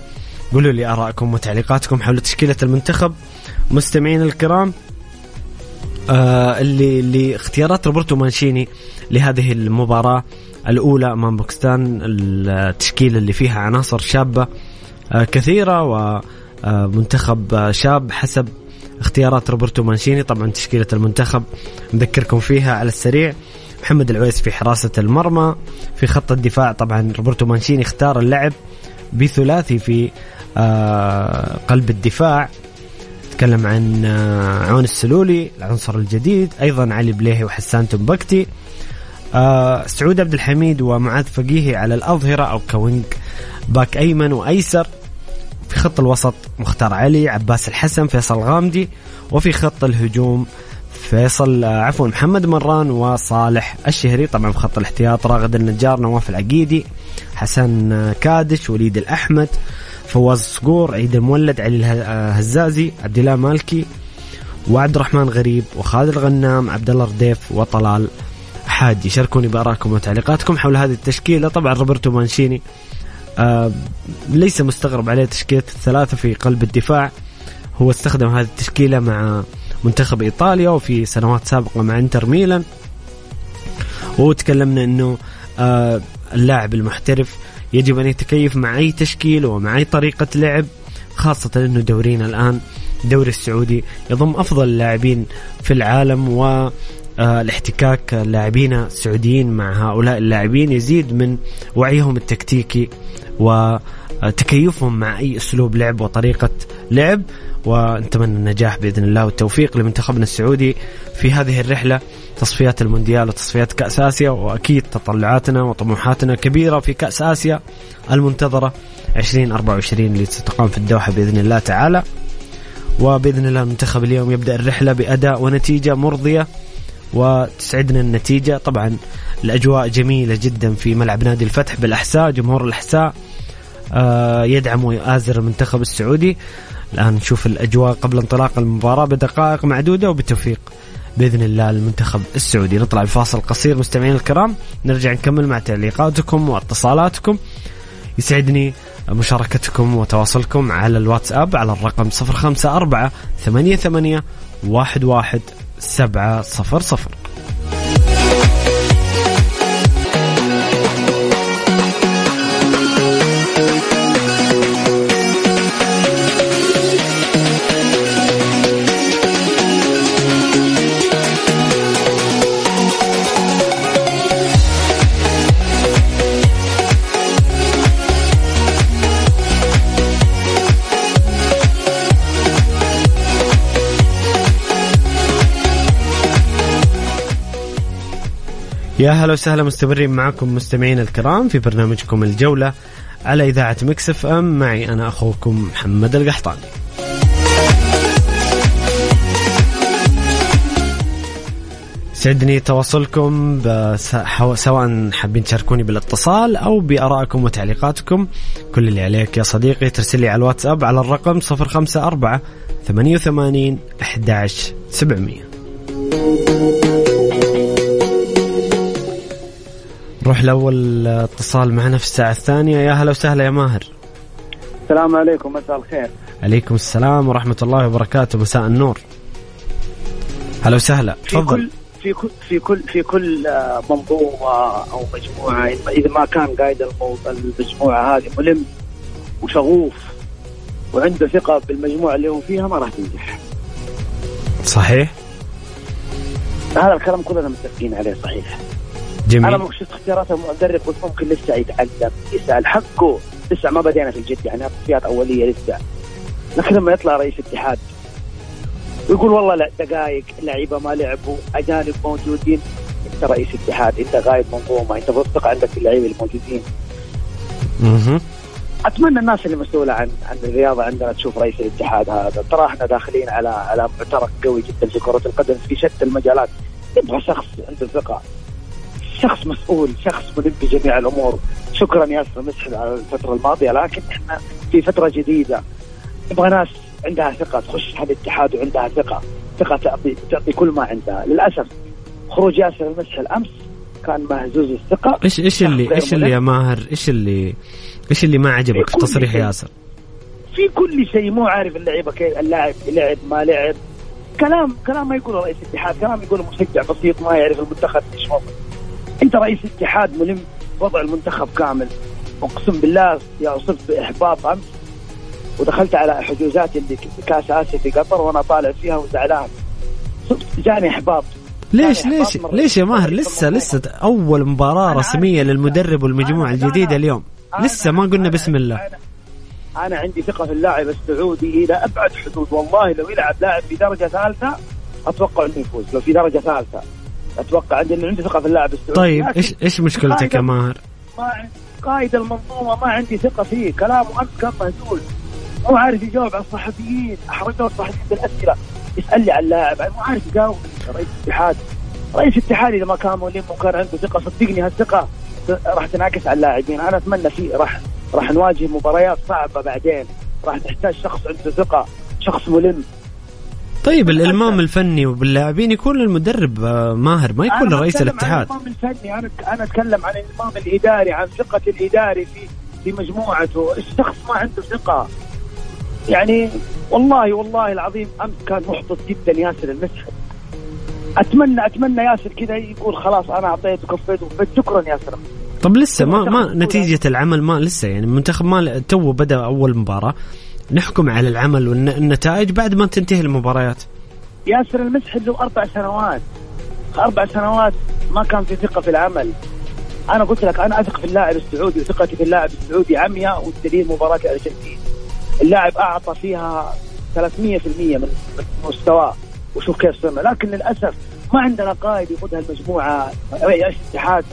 قولوا لي آرائكم وتعليقاتكم حول تشكيلة المنتخب. مستمعين الكرام آه اللي اللي اختيارات روبرتو مانشيني لهذه المباراة الأولى أمام باكستان التشكيله اللي فيها عناصر شابة آه كثيرة ومنتخب آه شاب حسب اختيارات روبرتو مانشيني. طبعا تشكيلة المنتخب نذكركم فيها على السريع. محمد العويس في حراسة المرمى في خط الدفاع طبعا روبرتو مانشيني اختار اللعب بثلاثي في آه قلب الدفاع. تكلم عن آه عون السلولي العنصر الجديد أيضا علي بليهي وحسان تنبكتي آه سعود عبد الحميد ومعاذ فقيهي على الأظهرة أو ك wing back أيمن وأيسر. في خط الوسط مختار علي عباس الحسن فيصل غامدي. وفي خط الهجوم فيصل. آه، عفوا محمد مران وصالح الشهري. طبعا في خط الاحتياط راغد النجار نواف العقيدي حسن آه، كادش وليد الأحمد فواز صقور عيد المولد علي الهزازي آه، عبد الله مالكي وعبد الرحمن غريب وخالد الغنام عبد الله رديف وطلال حاجي. شاركوني بآرائكم وتعليقاتكم حول هذه التشكيلة. طبعا روبرتو مانشيني آه ليس مستغرب عليه تشكيلة الثلاثة في قلب الدفاع. هو استخدم هذه التشكيلة مع منتخب إيطاليا وفي سنوات سابقة مع إنتر ميلان. وتكلمنا إنه آه اللاعب المحترف يجب أن يتكيف مع أي تشكيل ومع أي طريقة لعب خاصة إنه دورينا الآن الدوري السعودي يضم أفضل اللاعبين في العالم و آه، الاحتكاك اللاعبين السعوديين مع هؤلاء اللاعبين يزيد من وعيهم التكتيكي وتكيفهم مع أي أسلوب لعب وطريقة لعب ونتمنى النجاح بإذن الله والتوفيق لمنتخبنا السعودي في هذه الرحلة تصفيات المونديال وتصفيات كأس آسيا وأكيد تطلعاتنا وطموحاتنا كبيرة في كأس آسيا المنتظرة 2024 اللي ستقام في الدوحة بإذن الله تعالى. وبإذن الله المنتخب اليوم يبدأ الرحلة بأداء ونتيجة مرضية وتسعدنا النتيجة. طبعا الأجواء جميلة جدا في ملعب نادي الفتح بالأحساء جمهور الأحساء. يدعم ويؤازر المنتخب السعودي. الآن نشوف الأجواء قبل انطلاق المباراة. بدقائق معدودة وبتوفيق بإذن الله المنتخب السعودي. نطلع بفاصل قصير مستمعين الكرام. نرجع نكمل مع تعليقاتكم واتصالاتكم. يسعدني مشاركتكم وتواصلكم على الواتساب على الرقم 054 88 11 700 يا هلا وسهلا مستمرين معكم مستمعين الكرام في برنامجكم الجولة على إذاعة مكسف أم. معي أنا أخوكم محمد القحطاني. سعدني تواصلكم سواء حابين تشاركوني بالاتصال أو بآرائكم وتعليقاتكم. كل اللي عليك يا صديقي ترسل لي على الواتساب على الرقم 054 88 11 نروح لأول اتصال معنا في الساعة الثانية. يا هلا وسهلا يا ماهر. السلام عليكم مساء الخير. عليكم السلام ورحمة الله وبركاته. مساء النور. هلا وسهلا. تفضل. في كل في كل في كل آه، منظومه أو مجموعة اذا ما كان قائد المجموعة هذه ملم وشغوف وعنده ثقة بالمجموعة اللي هو فيها ما راح تنجح. صحيح؟ هذا الكلام كلنا متفقين عليه صحيح. جميل. أنا ما شفت اختيارات المدرب قلت ممكن لسه يتعلم يسأل. حقه لسه ما بدينا في الجد يعني تصفيات أولية لسه. لكن لما يطلع رئيس اتحاد ويقول والله لا دقائق لعيبة ما لعبوا أجانب موجودين. أنت رئيس اتحاد أنت قائد منظومه أنت بثق عندك اللعيبة الموجودين. أها أتمنى الناس اللي مسؤولة عن عن الرياضة عندنا تشوف رئيس الاتحاد هذا. ترى إحنا داخلين على على معترك قوي جدا في كرة القدم في شتى المجالات. يبغى شخص عنده ثقة. شخص مسؤول شخص ملم بجميع الأمور. شكرا ياسر مسحل على الفترة الماضية لكن إحنا في فترة جديدة. نبغى ناس عندها ثقة تخش هذا الاتحاد وعندها ثقة. ثقة تعطي تعطي كل ما عندها. للأسف خروج ياسر المسحل أمس كان مهزوز الثقة. إيش إيش اللي إيش اللي يا ماهر؟ إيش اللي إيش اللي ما عجبك في تصريح ياسر؟ في كل شيء. مو عارف اللعيبة كيف اللاعب لعب ما لعب. كلام كلام ما يقوله رئيس الاتحاد. كلام يقوله مشجع بسيط ما يعرف المنتخب إيش وضعه انت رئيس اتحاد ملم وضع المنتخب كامل. اقسم بالله يا اصبت باحباط أمس. ودخلت على حجوزات اللي كاس آسيا في قطر وأنا طالع فيها وزعلان. صبت جاني إحباط. ليش ليش ليش يا ماهر؟ لسه لسه أول مباراة رسمية للمدرب والمجموعة الجديدة اليوم. لسه ما قلنا بسم الله. أنا, أنا عندي ثقة في اللاعب السعودي إلى أبعد حدود. والله لو يلعب لاعب في درجة ثالثة أتوقع إنه يفوز. لو في درجة ثالثة. أتوقع عندي عندي ثقة في اللاعب السعودي. طيب إيش إيش مشكلتك يا ماهر؟ ما قائد المنظومة ما عندي ثقة فيه. كلامه أمس كان مهزول. مو عارف يجاوب على الصحفيين أحرجوا الصحفيين بالأسئلة. يسال لي عن اللاعب. مو عارف يجاوب. رئيس الاتحاد. رئيس الاتحاد إذا ما كان ملم وكان عنده ثقة. صدقني هالثقة راح تنعكس على اللاعبين. أنا أتمنى في راح راح نواجه مباريات صعبة بعدين. راح تحتاج شخص عنده ثقة. شخص ملم. طيب الإلمام الفني وباللاعبين يكون المدرب آه، ماهر ما يكون رئيس الاتحاد. الإلمام الفني. أنا أنا أتكلم عن الإلمام الإداري عن ثقة الإداري في في مجموعته. الشخص ما عنده ثقة. يعني والله والله العظيم أمس كان محبط جدا ياسر المسحب أتمنى أتمنى ياسر كذا يقول خلاص أنا أعطيته وكفيت وكفيت شكرا ياسر. طب لسه ما ما نتيجة العمل ما لسه يعني المنتخب ما تو بدأ أول مباراة. نحكم على العمل والنتائج بعد ما تنتهي المباريات. ياسر المسحل له أربع سنوات. أربع سنوات ما كان في ثقة في العمل. أنا قلت لك أنا أثق في اللاعب السعودي وثقتي في اللاعب السعودي عمياء والدليل مباراة الأرجنتين. اللاعب أعطى فيها 300% من مستواه وشوف كيف صرنا لكن للأسف ما عندنا قائد يقودها المجموعة. رئيس اتحاد.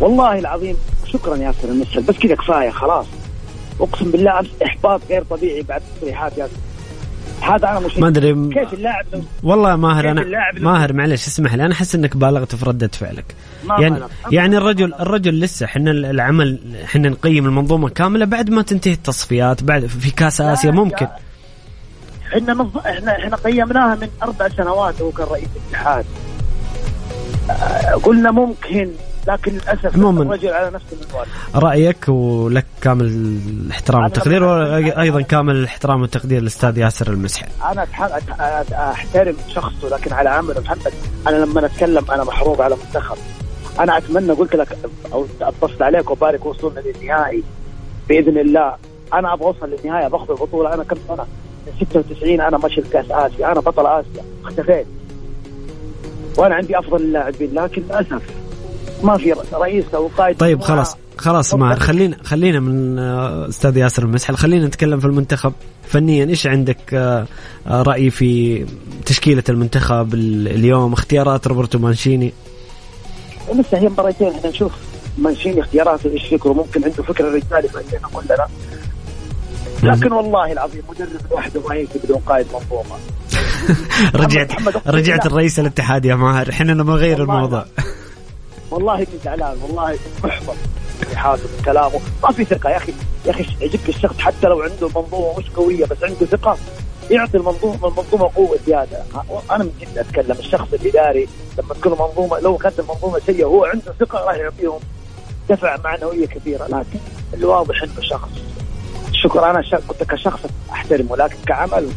والله العظيم شكرا ياسر المسحل بس كذا كفاية خلاص. اقسم بالله أمس إحباط غير طبيعي بعد تصريحات ياسر. هذا أنا مش ما أدري. كيف اللاعب والله ماهر أنا ماهر معلش اسمح لي. أنا أحس إنك بالغت في ردة فعلك. يعني يعني الرجل الرجل لسه إحنا العمل إحنا نقيم المنظومة كاملة بعد ما تنتهي التصفيات بعد في كأس آسيا ممكن. إحنا. إحنا إحنا قيمناها من أربع سنوات هو كان رئيس الاتحاد. آه، قلنا ممكن لكن للأسف. الرجل على نفس المنوال رأيك ولك كامل الاحترام والتقدير وأيضا كامل الاحترام والتقدير للأستاذ ياسر المسحل أنا أحترم شخصه لكن على عمله محمد أنا لما أتكلم أنا محروق على منتخب. أنا أتمنى قلت لك أو أتصل عليك وبارك وصولنا للنهائي بإذن الله. أنا أبغى أوصل للنهايه باخذ البطولة. أنا كم سنة؟ من 96 أنا ماشي كأس آسيا. أنا بطل آسيا. اختفيت. وأنا عندي أفضل اللاعبين لكن للأسف ما في رئيس أو قائد. طيب. خلاص خلاص ماهر خلينا خلينا من آه، أستاذ ياسر المسحل خلينا نتكلم في المنتخب. فنيا إيش عندك آه، آه، رأي في تشكيلة المنتخب ال- اليوم؟ اختيارات روبرتو مانشيني. لسه هي مباراتين إحنا نشوف مانشيني اختياراته إيش فكره؟ ممكن عنده فكرة رجالي عندنا كلنا. لكن والله العظيم مدرب لوحده ما يمشي بدون قائد منظومة. [LAUGHS] رجعت رجعت. الرئيس الاتحاد يا ماهر. إحنا نبغى نغير الموضوع. والله اني زعلان والله محبط. اتحاده من كلامه. ما في ثقة يا أخي. يا أخي يعجبك الشخص حتى لو عنده منظومة مش قوية بس عنده ثقة يعطي المنظومه المنظومة قوة زيادة. أنا من جد أتكلم الشخص الإداري لما تكون منظومه لو كانت المنظومة سيئة هو عنده ثقة راح يعطيهم دفع معنوية كبيرة. لكن الواضح إنه شخص شكرا أنا كنت كشخص أحترمه لكن كعمل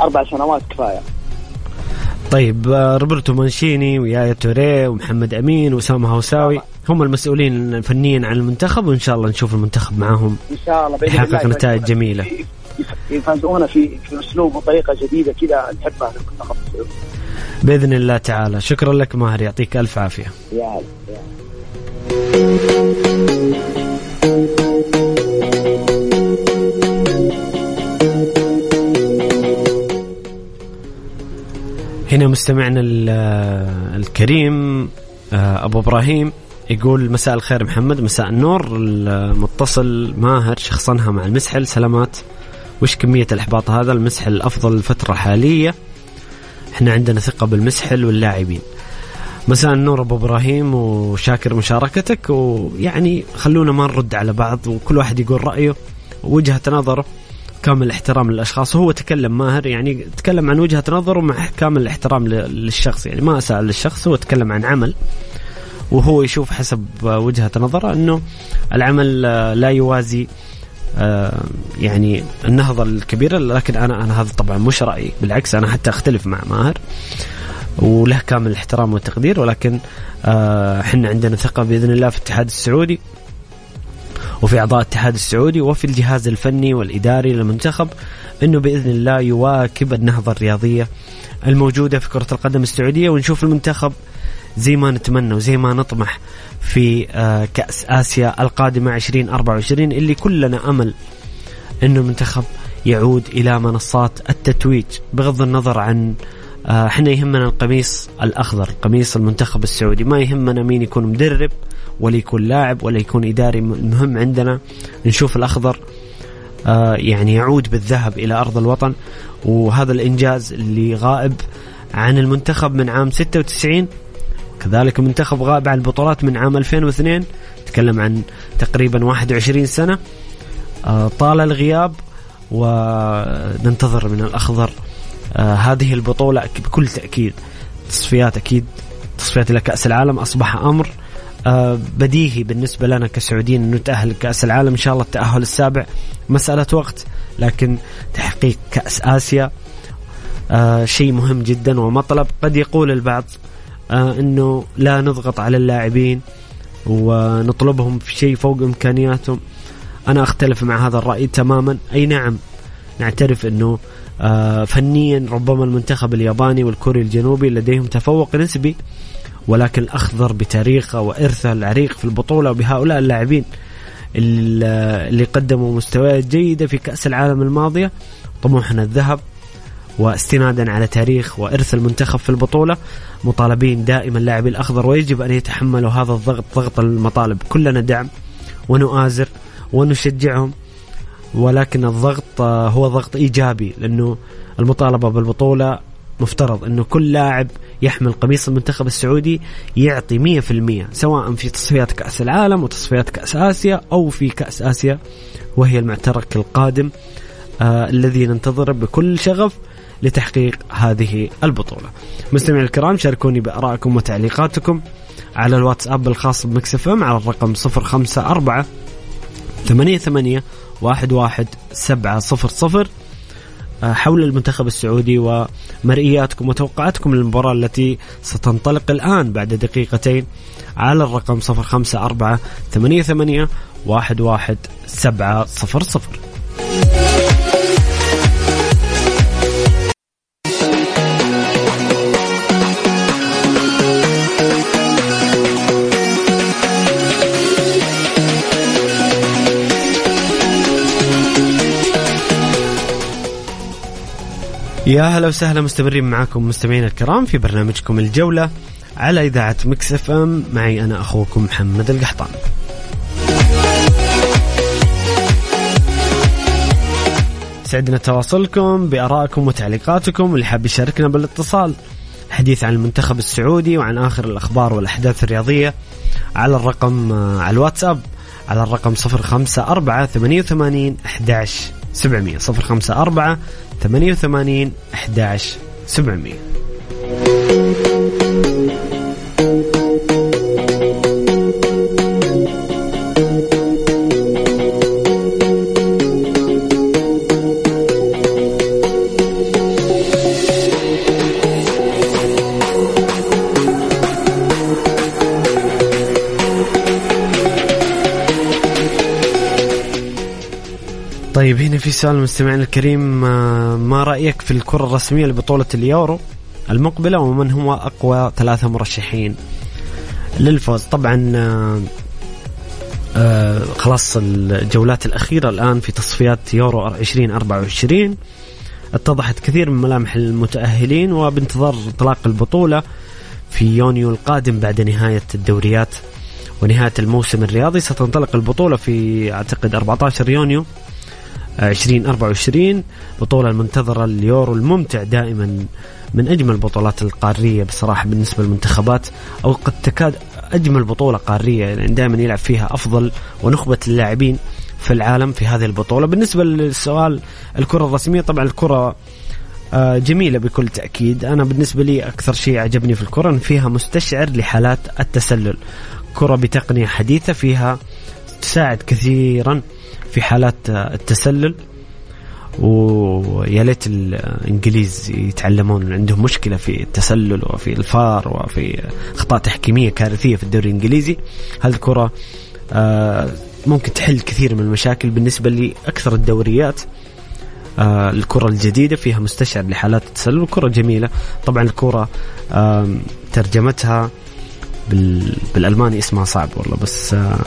أربع سنوات كفاية. طيب آه، روبرتو مانشيني ويايا توريه ومحمد أمين واسامه هوساوي هم المسؤولين فنيا عن المنتخب وإن شاء الله نشوف المنتخب معاهم إن شاء الله يحقق نتائج جميلة. يف- يفاجئونا في في أسلوب وطريقة جديدة كذا نحبها المنتخب. بإذن الله تعالى. شكرا لك ماهر يعطيك ألف عافية. يا هلا. هنا مستمعنا ال- الكريم آه، أبو إبراهيم يقول مساء الخير محمد مساء النور. المتصل ماهر شخصنها مع المسحل. سلامات. وش كمية الإحباط هذا؟ المسحل أفضل الفترة حالية. إحنا عندنا ثقة بالمسحل واللاعبين. مساء النور أبو إبراهيم وشاكر مشاركتك. ويعني خلونا ما نرد على بعض وكل واحد يقول رأيه وجهة نظره. كامل الاحترام للأشخاص. وهو تكلم ماهر يعني تكلم عن وجهة نظره مع كامل الاحترام للشخص. يعني ما اساء للشخص هو تكلم عن عمل وهو يشوف حسب وجهة نظره إنه العمل آه، لا يوازي آه، يعني النهضة الكبيرة. لكن أنا أنا هذا طبعا مش رأيي. بالعكس أنا حتى أختلف مع ماهر وله كامل الاحترام والتقدير. ولكن آه، إحنا عندنا ثقة بإذن الله في الاتحاد السعودي. وفي أعضاء الاتحاد السعودي وفي الجهاز الفني والإداري للمنتخب إنه بإذن الله يواكب النهضة الرياضية الموجودة في كرة القدم السعودية ونشوف المنتخب زي ما نتمنى وزي ما نطمح في آه، كأس آسيا القادمة 2024 اللي كلنا أمل إنه المنتخب يعود إلى منصات التتويج بغض النظر عن آه، إحنا يهمنا القميص الأخضر قميص المنتخب السعودي ما يهمنا مين يكون مدرب ولا يكون لاعب ولا يكون اداري المهم عندنا. نشوف الأخضر آه، يعني يعود بالذهب إلى أرض الوطن. وهذا الإنجاز اللي غائب عن المنتخب من عام 96 كذلك المنتخب غائب عن البطولات من عام 2002 تكلم عن تقريبا 21 سنة. آه، طال الغياب. وننتظر من الأخضر آه، هذه البطولة. بكل تأكيد تصفيات أكيد تصفيات إلى كأس العالم. أصبح أمر بديهي بالنسبة لنا كسعوديين أنه نتأهل لكأس العالم. إن شاء الله التأهل السابع. مسألة وقت لكن تحقيق كأس آسيا آه، شيء مهم جدا ومطلب. قد يقول البعض آه، أنه لا نضغط على اللاعبين ونطلبهم في شيء فوق إمكانياتهم. أنا أختلف مع هذا الرأي تماما. أي نعم نعترف آه، فنيا ربما المنتخب الياباني والكوري الجنوبي لديهم تفوق نسبي. ولكن الأخضر بتاريخه وإرثه العريق في البطولة وبهؤلاء اللاعبين اللي قدموا مستويات جيدة في كأس العالم الماضية طموحنا الذهب واستنادا على تاريخ وإرث المنتخب في البطولة. مطالبين دائما لاعبي الأخضر ويجب أن يتحملوا هذا الضغط ضغط المطالب. كلنا دعم ونؤازر ونشجعهم ولكن الضغط هو ضغط إيجابي لأنه المطالبة بالبطولة مفترض إنه كل لاعب يحمل قميص المنتخب السعودي يعطي 100% سواء في تصفيات كأس العالم وتصفيات كأس آسيا أو في كأس آسيا وهي المعترك القادم آه الذي ننتظره بكل شغف لتحقيق هذه البطولة. مستمعي الكرام شاركوني بأرائكم وتعليقاتكم على الواتساب الخاص بمكسف إم على الرقم 054 ثمانية ثمانية واحد واحد سبعة صفر صفر. حول المنتخب السعودي ومرئياتكم وتوقعاتكم للمباراة التي ستنطلق الآن بعد دقيقتين على الرقم صفر خمسة أربعة ثمانية ثمانية واحد واحد سبعة صفر صفر. يا هلا وسهلا مستمرين معاكم مستمعينا الكرام في برنامجكم الجولة على إذاعة Mix FM. معي أنا أخوكم محمد القحطاني. سعدنا تواصلكم بآرائكم وتعليقاتكم واللي حاب يشاركنا بالاتصال حديث عن المنتخب السعودي وعن آخر الأخبار والأحداث الرياضية على الرقم على الواتساب على الرقم 054 88 11 700 054 88 11 700 سؤال مستمعنا الكريم آه، ما رأيك في الكرة الرسمية لبطولة اليورو المقبلة ومن هو أقوى ثلاثة مرشحين للفوز؟ طبعا آه، آه، خلاص الجولات الأخيرة الآن في تصفيات يورو 2024 اتضحت كثير من ملامح المتأهلين وبانتظار انطلاق البطولة في يونيو القادم بعد نهاية الدوريات ونهاية الموسم الرياضي. ستنطلق البطولة في أعتقد 14 يونيو. 2024 بطولة المنتظرة اليورو الممتع دائما من أجمل البطولات القارية بصراحة بالنسبة للمنتخبات أو قد تكاد أجمل بطولة قارية يعني دائما يلعب فيها أفضل ونخبة اللاعبين في العالم في هذه البطولة. بالنسبة للسؤال الكرة الرسمية طبعا الكرة آه، جميلة بكل تأكيد. أنا بالنسبة لي أكثر شيء عجبني في الكرة أن فيها مستشعر لحالات التسلل. كرة بتقنية حديثة فيها تساعد كثيرا في حالات التسلل ويا ليت الإنجليز يتعلمون عندهم مشكلة في التسلل وفي الفار وفي اخطاء تحكيمية كارثية في الدوري الإنجليزي. هذه الكرة آه، ممكن تحل كثير من المشاكل بالنسبة لأكثر الدوريات. آه، الكرة الجديدة فيها مستشعر لحالات التسلل كرة جميلة. طبعا الكرة ترجمتها بالألماني اسمها صعب والله بس آه،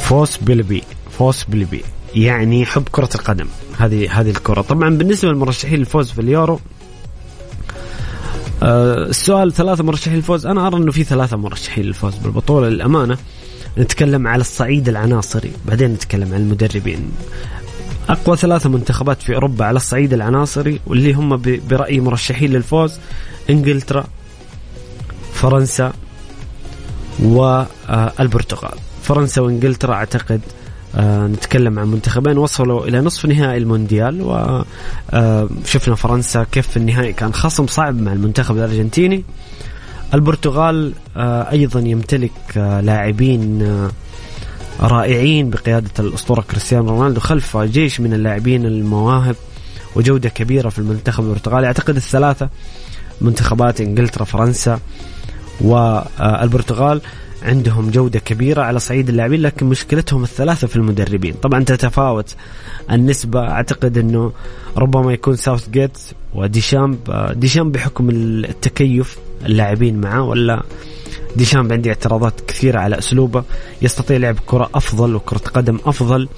فوس بيلبي. فوز بليبي يعني حب كرة القدم. هذه هذه الكرة. طبعا بالنسبة للمرشحين للفوز في اليورو آه السؤال ثلاثة مرشحين للفوز. أنا أرى أنه في ثلاثة مرشحين للفوز بالبطولة للأمانة. نتكلم على الصعيد العناصري بعدين نتكلم عن المدربين. أقوى ثلاثة منتخبات في أوروبا على الصعيد العناصري واللي هم برأيي مرشحين للفوز إنجلترا فرنسا والبرتغال فرنسا وإنجلترا أعتقد آه نتكلم عن منتخبين. وصلوا إلى نصف نهائي المونديال وشفنا آه فرنسا كيف في النهائي كان خصم صعب مع المنتخب الأرجنتيني. البرتغال آه أيضا يمتلك آه لاعبين آه رائعين بقيادة الأسطورة كريستيانو رونالدو خلف جيش من اللاعبين المواهب وجودة كبيرة في المنتخب البرتغالي. أعتقد الثلاثة منتخبات إنجلترا فرنسا والبرتغال عندهم جودة كبيرة على صعيد اللاعبين لكن مشكلتهم الثلاثة في المدربين. طبعا تتفاوت النسبة. أعتقد أنه ربما يكون ساوث جيت وديشامب. ديشامب بحكم التكيف اللاعبين معه ولا ديشامب عندي اعتراضات كثيرة على أسلوبه. يستطيع لعب كرة أفضل وكرة قدم أفضل.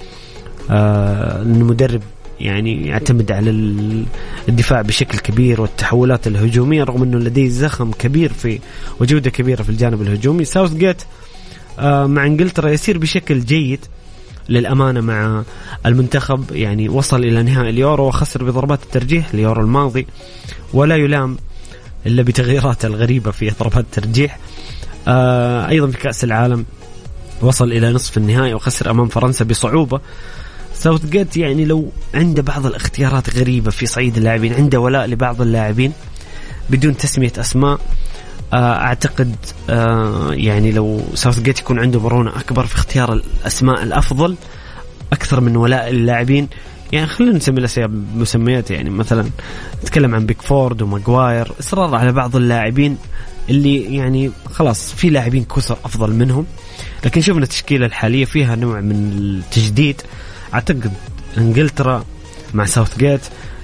آه المدرب يعني يعتمد على الدفاع بشكل كبير والتحولات الهجومية رغم إنه لديه زخم كبير في وجودة كبيرة في الجانب الهجومي. ساوث جيت آه، مع إنجلترا يسير بشكل جيد للأمانة مع المنتخب يعني وصل إلى نهائي اليورو وخسر بضربات الترجيح اليورو الماضي ولا يلام إلا بتغييراته الغريبة في ضربات الترجيح. آه، أيضا في كأس العالم وصل إلى نصف النهائي وخسر أمام فرنسا بصعوبة. ساوث جيت يعني لو عنده بعض الاختيارات غريبة في صعيد اللاعبين عنده ولاء لبعض اللاعبين بدون تسمية أسماء آه، أعتقد آه، يعني لو ساوث جيت يكون عنده مرونه أكبر في اختيار الأسماء الأفضل أكثر من ولاء اللاعبين. يعني خلينا نسمي الاشياء بمسميات يعني مثلا نتكلم عن بيك فورد وماجواير إصرار على بعض اللاعبين اللي يعني خلاص في لاعبين كثر أفضل منهم. لكن شفنا التشكيلة الحالية فيها نوع من التجديد. أعتقد إنجلترا مع ساوث جيت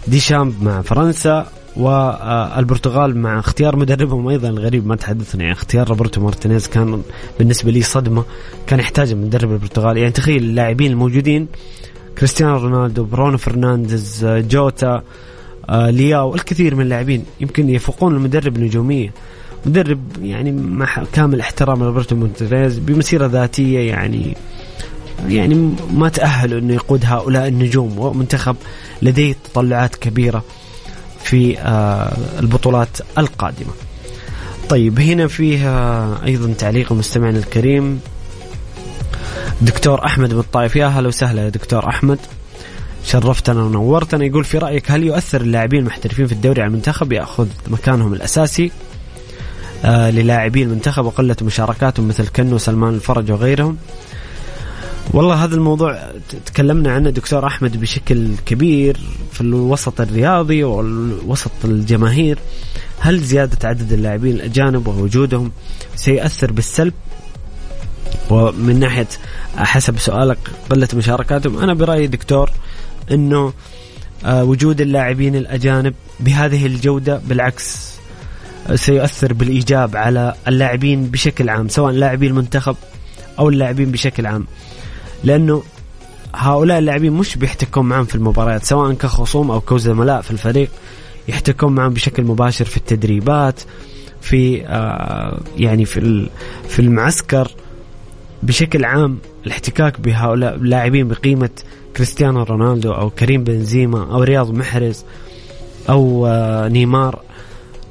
ديشامب مع فرنسا والبرتغال مع اختيار مدربهم أيضا الغريب ما تحدثنا يعني اختيار روبرتو مارتينيز. كان بالنسبة لي صدمة كان يحتاج مدرب البرتغال. يعني تخيل اللاعبين الموجودين كريستيانو رونالدو برونو فرنانديز جوتا آه، لياو الكثير من اللاعبين يمكن يفوقون المدرب نجوميه مدرب يعني مع كامل احترام روبرتو مارتينيز بمسيرة ذاتية يعني يعني ما تأهل إنه يقود هؤلاء النجوم ومنتخب لديه تطلعات كبيرة في آه، البطولات القادمة. طيب هنا فيه أيضا تعليق مستمعنا الكريم. دكتور أحمد من الطائف يا هلا وسهلا يا دكتور أحمد. شرفتنا ونورتنا. يقول في رأيك هل يؤثر اللاعبين المحترفين في الدوري على المنتخب يأخذ مكانهم الأساسي؟ آه للاعبي المنتخب وقلة مشاركاتهم مثل كنو وسلمان الفرج وغيرهم. والله هذا الموضوع تكلمنا عنه دكتور أحمد بشكل كبير في الوسط الرياضي والوسط الجماهير. هل زيادة عدد اللاعبين الاجانب ووجودهم سيؤثر بالسلب؟ ومن ناحية حسب سؤالك قلة مشاركاتهم أنا برأيي دكتور إنه آه، وجود اللاعبين الأجانب بهذه الجودة بالعكس سيؤثر بالإيجاب على اللاعبين بشكل عام سواء لاعبي المنتخب أو اللاعبين بشكل عام. لأنه هؤلاء اللاعبين مش بيحتكون معهم في المباريات سواء كخصوم أو كزملاء في الفريق يحتكون معهم بشكل مباشر في التدريبات في آه يعني في في المعسكر. بشكل عام الاحتكاك بهؤلاء اللاعبين بقيمة كريستيانو رونالدو أو كريم بنزيما أو رياض محرز أو آه نيمار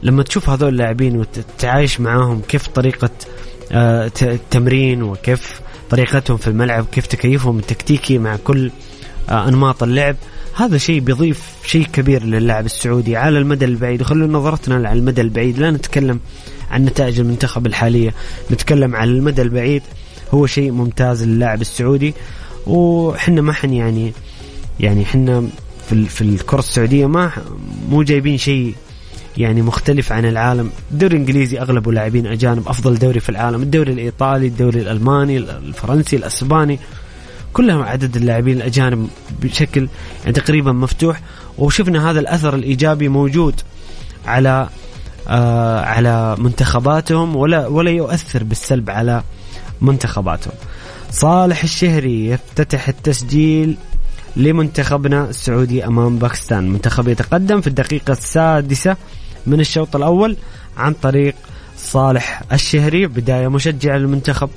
لما تشوف هذول اللاعبين وتتعايش معاهم كيف طريقة آه التمرين وكيف طريقتهم في الملعب كيف تكيفهم التكتيكي مع كل آه، أنماط اللعب. هذا شيء بيضيف شيء كبير للاعب السعودي على المدى البعيد. وخلونا نظرتنا على المدى البعيد. لا نتكلم عن نتائج المنتخب الحالية نتكلم عن المدى البعيد. هو شيء ممتاز للاعب السعودي. وحنا ما حن يعني يعني حنا في في الكرة السعودية ما مو جايبين شيء يعني مختلف عن العالم. الدوري الإنجليزي أغلبه لاعبين أجانب أفضل دوري في العالم. الدوري الإيطالي الدوري الألماني الفرنسي الأسباني كلهم عدد اللاعبين الأجانب بشكل يعني تقريبا مفتوح. وشفنا هذا الأثر الإيجابي موجود على آه على منتخباتهم ولا ولا يؤثر بالسلب على منتخباتهم. صالح الشهري يفتتح التسجيل لمنتخبنا السعودي أمام باكستان. المنتخب يتقدم في الدقيقة السادسة من الشوط الأول عن طريق صالح الشهري بداية مشجعة للمنتخب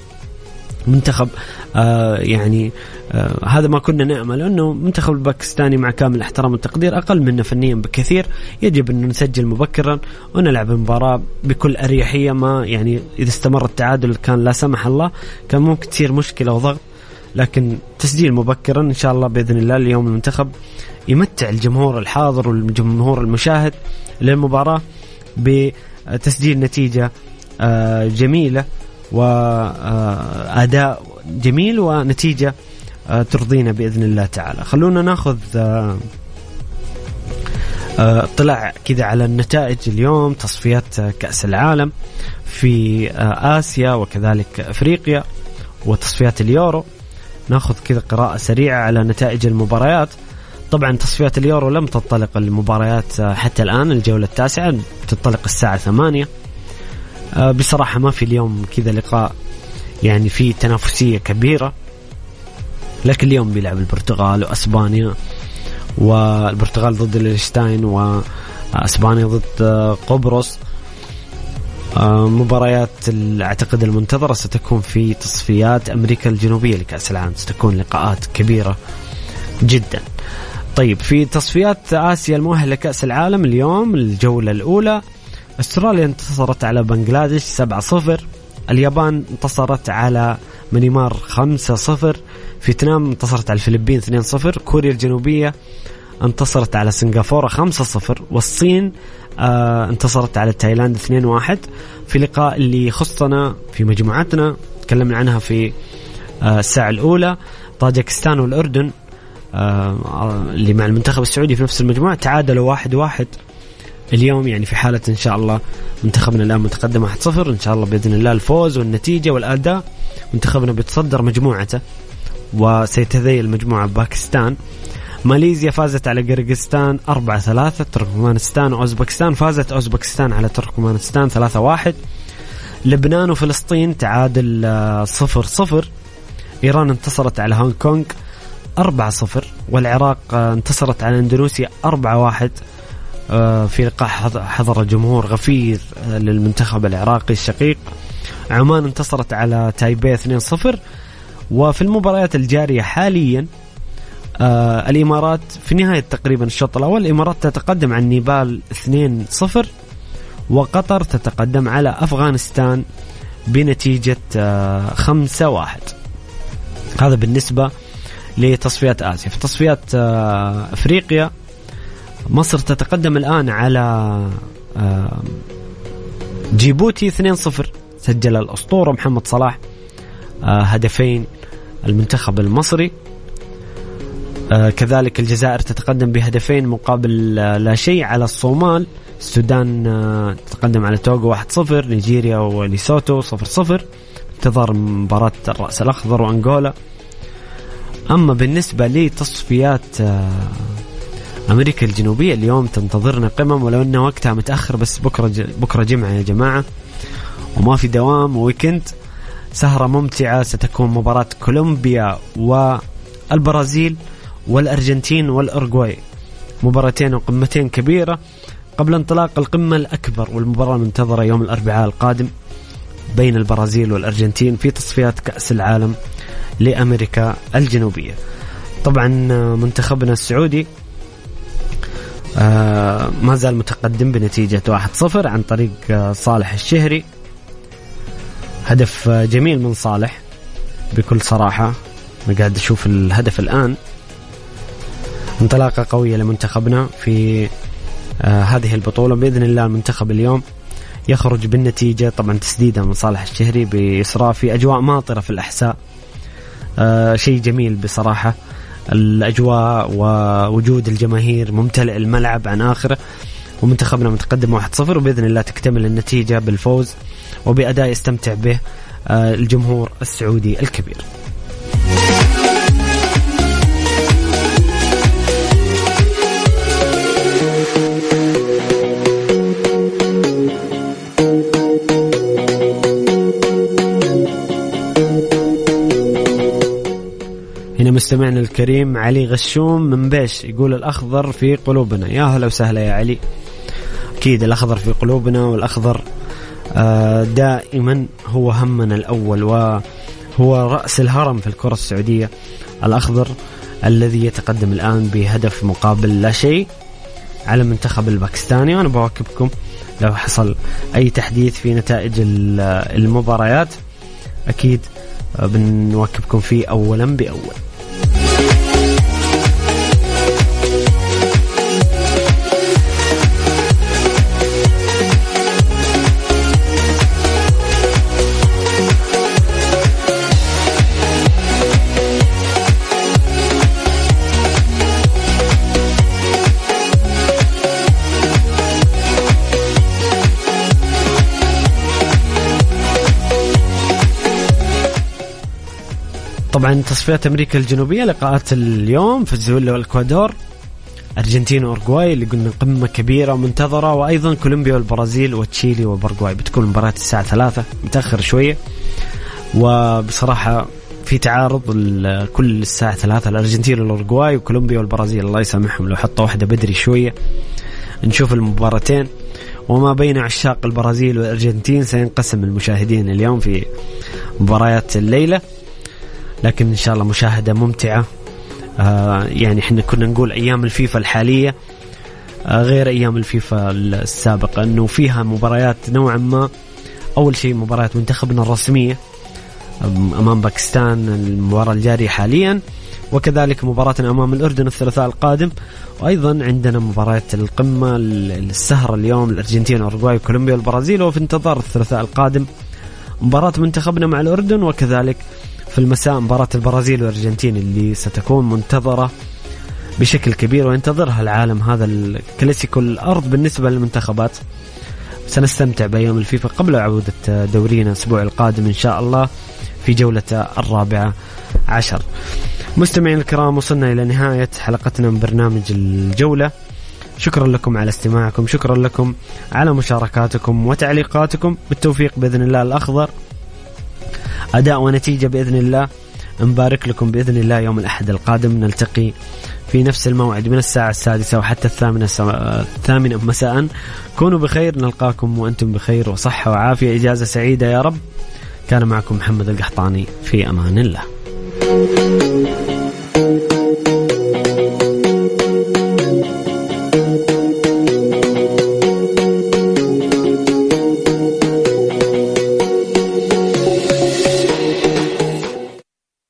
منتخب آه يعني آه هذا ما كنا نأمل أنه منتخب الباكستاني مع كامل الاحترام والتقدير أقل منا فنيا بكثير. يجب أن نسجل مبكرا ونلعب المباراة بكل أريحية ما يعني إذا استمر التعادل كان لا سمح الله. كان ممكن تصير مشكلة وضغط لكن تسجيل مبكرا إن شاء الله بإذن الله اليوم المنتخب يمتع الجمهور الحاضر والجمهور المشاهد. للمباراة بتسجيل نتيجة آه، جميلة وأداء جميل ونتيجة آه، ترضينا بإذن الله تعالى. خلونا ناخذ آه، اطلاع كذا على النتائج اليوم تصفيات كأس العالم في آسيا وكذلك أفريقيا وتصفيات اليورو. ناخذ كذا قراءة سريعة على نتائج المباريات. طبعا تصفيات اليورو لم تنطلق المباريات آه، حتى الآن الجولة التاسعة تنطلق الساعة ثمانية. آه، بصراحة ما في اليوم كذا لقاء يعني في تنافسية كبيرة لكن اليوم بيلعب البرتغال وأسبانيا والبرتغال ضد الاشتاين وأسبانيا ضد آه، قبرص. مباريات أعتقد المنتظرة ستكون في تصفيات أمريكا الجنوبية لكأس العالم. ستكون لقاءات كبيرة جدا. طيب في تصفيات آسيا المؤهلة لكأس العالم اليوم الجوله الأولى. أستراليا انتصرت على بنغلاديش 7-0 اليابان انتصرت على ميانمار 5-0 فيتنام انتصرت على الفلبين 2-0 كوريا الجنوبية انتصرت على سنغافورة 5-0 والصين آه انتصرت على تايلاند 2-1 في لقاء اللي يخصنا في مجموعتنا تكلمنا عنها في آه الساعة الأولى. طاجكستان والأردن اللي مع المنتخب السعودي في نفس المجموعة تعادلوا واحد واحد اليوم يعني في حالة إن شاء الله منتخبنا الآن متقدم 1-0 إن شاء الله بإذن الله الفوز والنتيجة والأداء منتخبنا بيتصدر مجموعته وسيتذيل المجموعة باكستان. ماليزيا فازت على قرقستان 4 3 تركمانستان وأوزبكستان. فازت أوزبكستان على تركمانستان 3 1 لبنان وفلسطين تعادل 0 0 إيران انتصرت على هونغ كونغ 4 0 والعراق انتصرت على إندونيسيا 4 1 في لقاء حضر جمهور غفير للمنتخب العراقي الشقيق. عمان انتصرت على تايبي 2 0 وفي المباريات الجارية حاليا آه الإمارات في نهاية تقريبا الشوط الأول الإمارات تتقدم عن نيبال 2-0 وقطر تتقدم على أفغانستان بنتيجة آه 5-1 هذا بالنسبة لتصفيات آسيا. في تصفيات آه أفريقيا مصر تتقدم الآن على آه جيبوتي 2-0 سجل الأسطورة محمد صلاح آه هدفين المنتخب المصري. كذلك الجزائر تتقدم بهدفين مقابل لا شيء على الصومال. السودان تتقدم على توغو 1-0 نيجيريا وليسوتو 0-0 انتظار مباراة الرأس الأخضر وأنغولا. أما بالنسبة لتصفيات آه أمريكا الجنوبية اليوم تنتظرنا قمم ولو أنه وقتها متأخر بس بكرة بكرة جمعة يا جماعة وما في دوام ويكند سهرة ممتعة ستكون مباراة كولومبيا والبرازيل والأرجنتين والأورجواي مباراتين وقمتين كبيرة. قبل انطلاق القمة الأكبر والمباراة المنتظرة يوم الأربعاء القادم بين البرازيل والأرجنتين في تصفيات كأس العالم لأمريكا الجنوبية. طبعا منتخبنا السعودي آه ما زال متقدم بنتيجة 1-0 عن طريق آه صالح الشهري. هدف آه جميل من صالح بكل صراحة. أنا قاعد أشوف الهدف الآن. انطلاقة قوية لمنتخبنا في آه هذه البطولة. بإذن الله المنتخب اليوم يخرج بالنتيجة طبعا تسديدة من صالح الشهري بإسراف في أجواء ماطرة في الأحساء. آه شيء جميل بصراحة. الأجواء ووجود الجماهير ممتلئ الملعب عن آخره. ومنتخبنا متقدم 1-0 وبإذن الله تكتمل النتيجة بالفوز وبأداء يستمتع به آه الجمهور السعودي الكبير. هنا مستمعنا الكريم علي غشوم من بيش يقول الأخضر في قلوبنا. يا هلا وسهلا يا علي. أكيد الأخضر في قلوبنا والأخضر دائما هو همنا الأول وهو رأس الهرم في الكرة السعودية. الأخضر الذي يتقدم الآن بهدف مقابل لا شيء على المنتخب الباكستاني. وأنا بواكبكم لو حصل أي تحديث في نتائج المباريات أكيد بنواكبكم فيه أولا بأول. طبعا تصفيات أمريكا الجنوبية لقاءات اليوم فنزويلا والإكوادور أرجنتين واورجواي اللي قلنا قمة كبيرة ومنتظرة وأيضا كولومبيا والبرازيل وتشيلي وبرغواي بتكون مباراة الساعة ثلاثة متأخر شوية. وبصراحة في تعارض كل الساعة ثلاثة الأرجنتين والأورجواي وكولومبيا والبرازيل. الله يسامحهم لو حطوا واحدة بدري شوية. نشوف المباراتين. وما بين عشاق البرازيل والأرجنتين سينقسم المشاهدين اليوم في مباريات الليلة. لكن إن شاء الله مشاهدة ممتعة. آه يعني إحنا كنا نقول أيام الفيفا الحالية آه غير أيام الفيفا السابقة إنه فيها مباريات نوعا ما. أول شيء مباريات منتخبنا الرسمية أمام باكستان المباراة الجارية حاليا وكذلك مباراة أمام الأردن الثلاثاء القادم. وأيضا عندنا مباريات القمة السهرة اليوم الأرجنتين وأوروغواي وكولومبيا والبرازيل وفي انتظار الثلاثاء القادم مباراة منتخبنا مع الأردن وكذلك في المساء مباراة البرازيل والأرجنتين اللي ستكون منتظرة بشكل كبير وينتظرها العالم هذا الكلاسيكو الأرض بالنسبة للمنتخبات. سنستمتع بأيام الفيفا قبل عودة دورينا الأسبوع القادم إن شاء الله في جولة الرابعة عشر. مستمعين الكرام وصلنا إلى نهاية حلقتنا من برنامج الجولة. شكرا لكم على استماعكم شكرا لكم على مشاركاتكم وتعليقاتكم. بالتوفيق بإذن الله الأخضر. أداء ونتيجة بإذن الله. نبارك لكم بإذن الله يوم الأحد القادم. نلتقي في نفس الموعد من الساعة السادسة وحتى الثامنة الثامنة مساء. كونوا بخير نلقاكم وأنتم بخير وصحة وعافية. إجازة سعيدة يا رب. كان معكم محمد القحطاني. في أمان الله.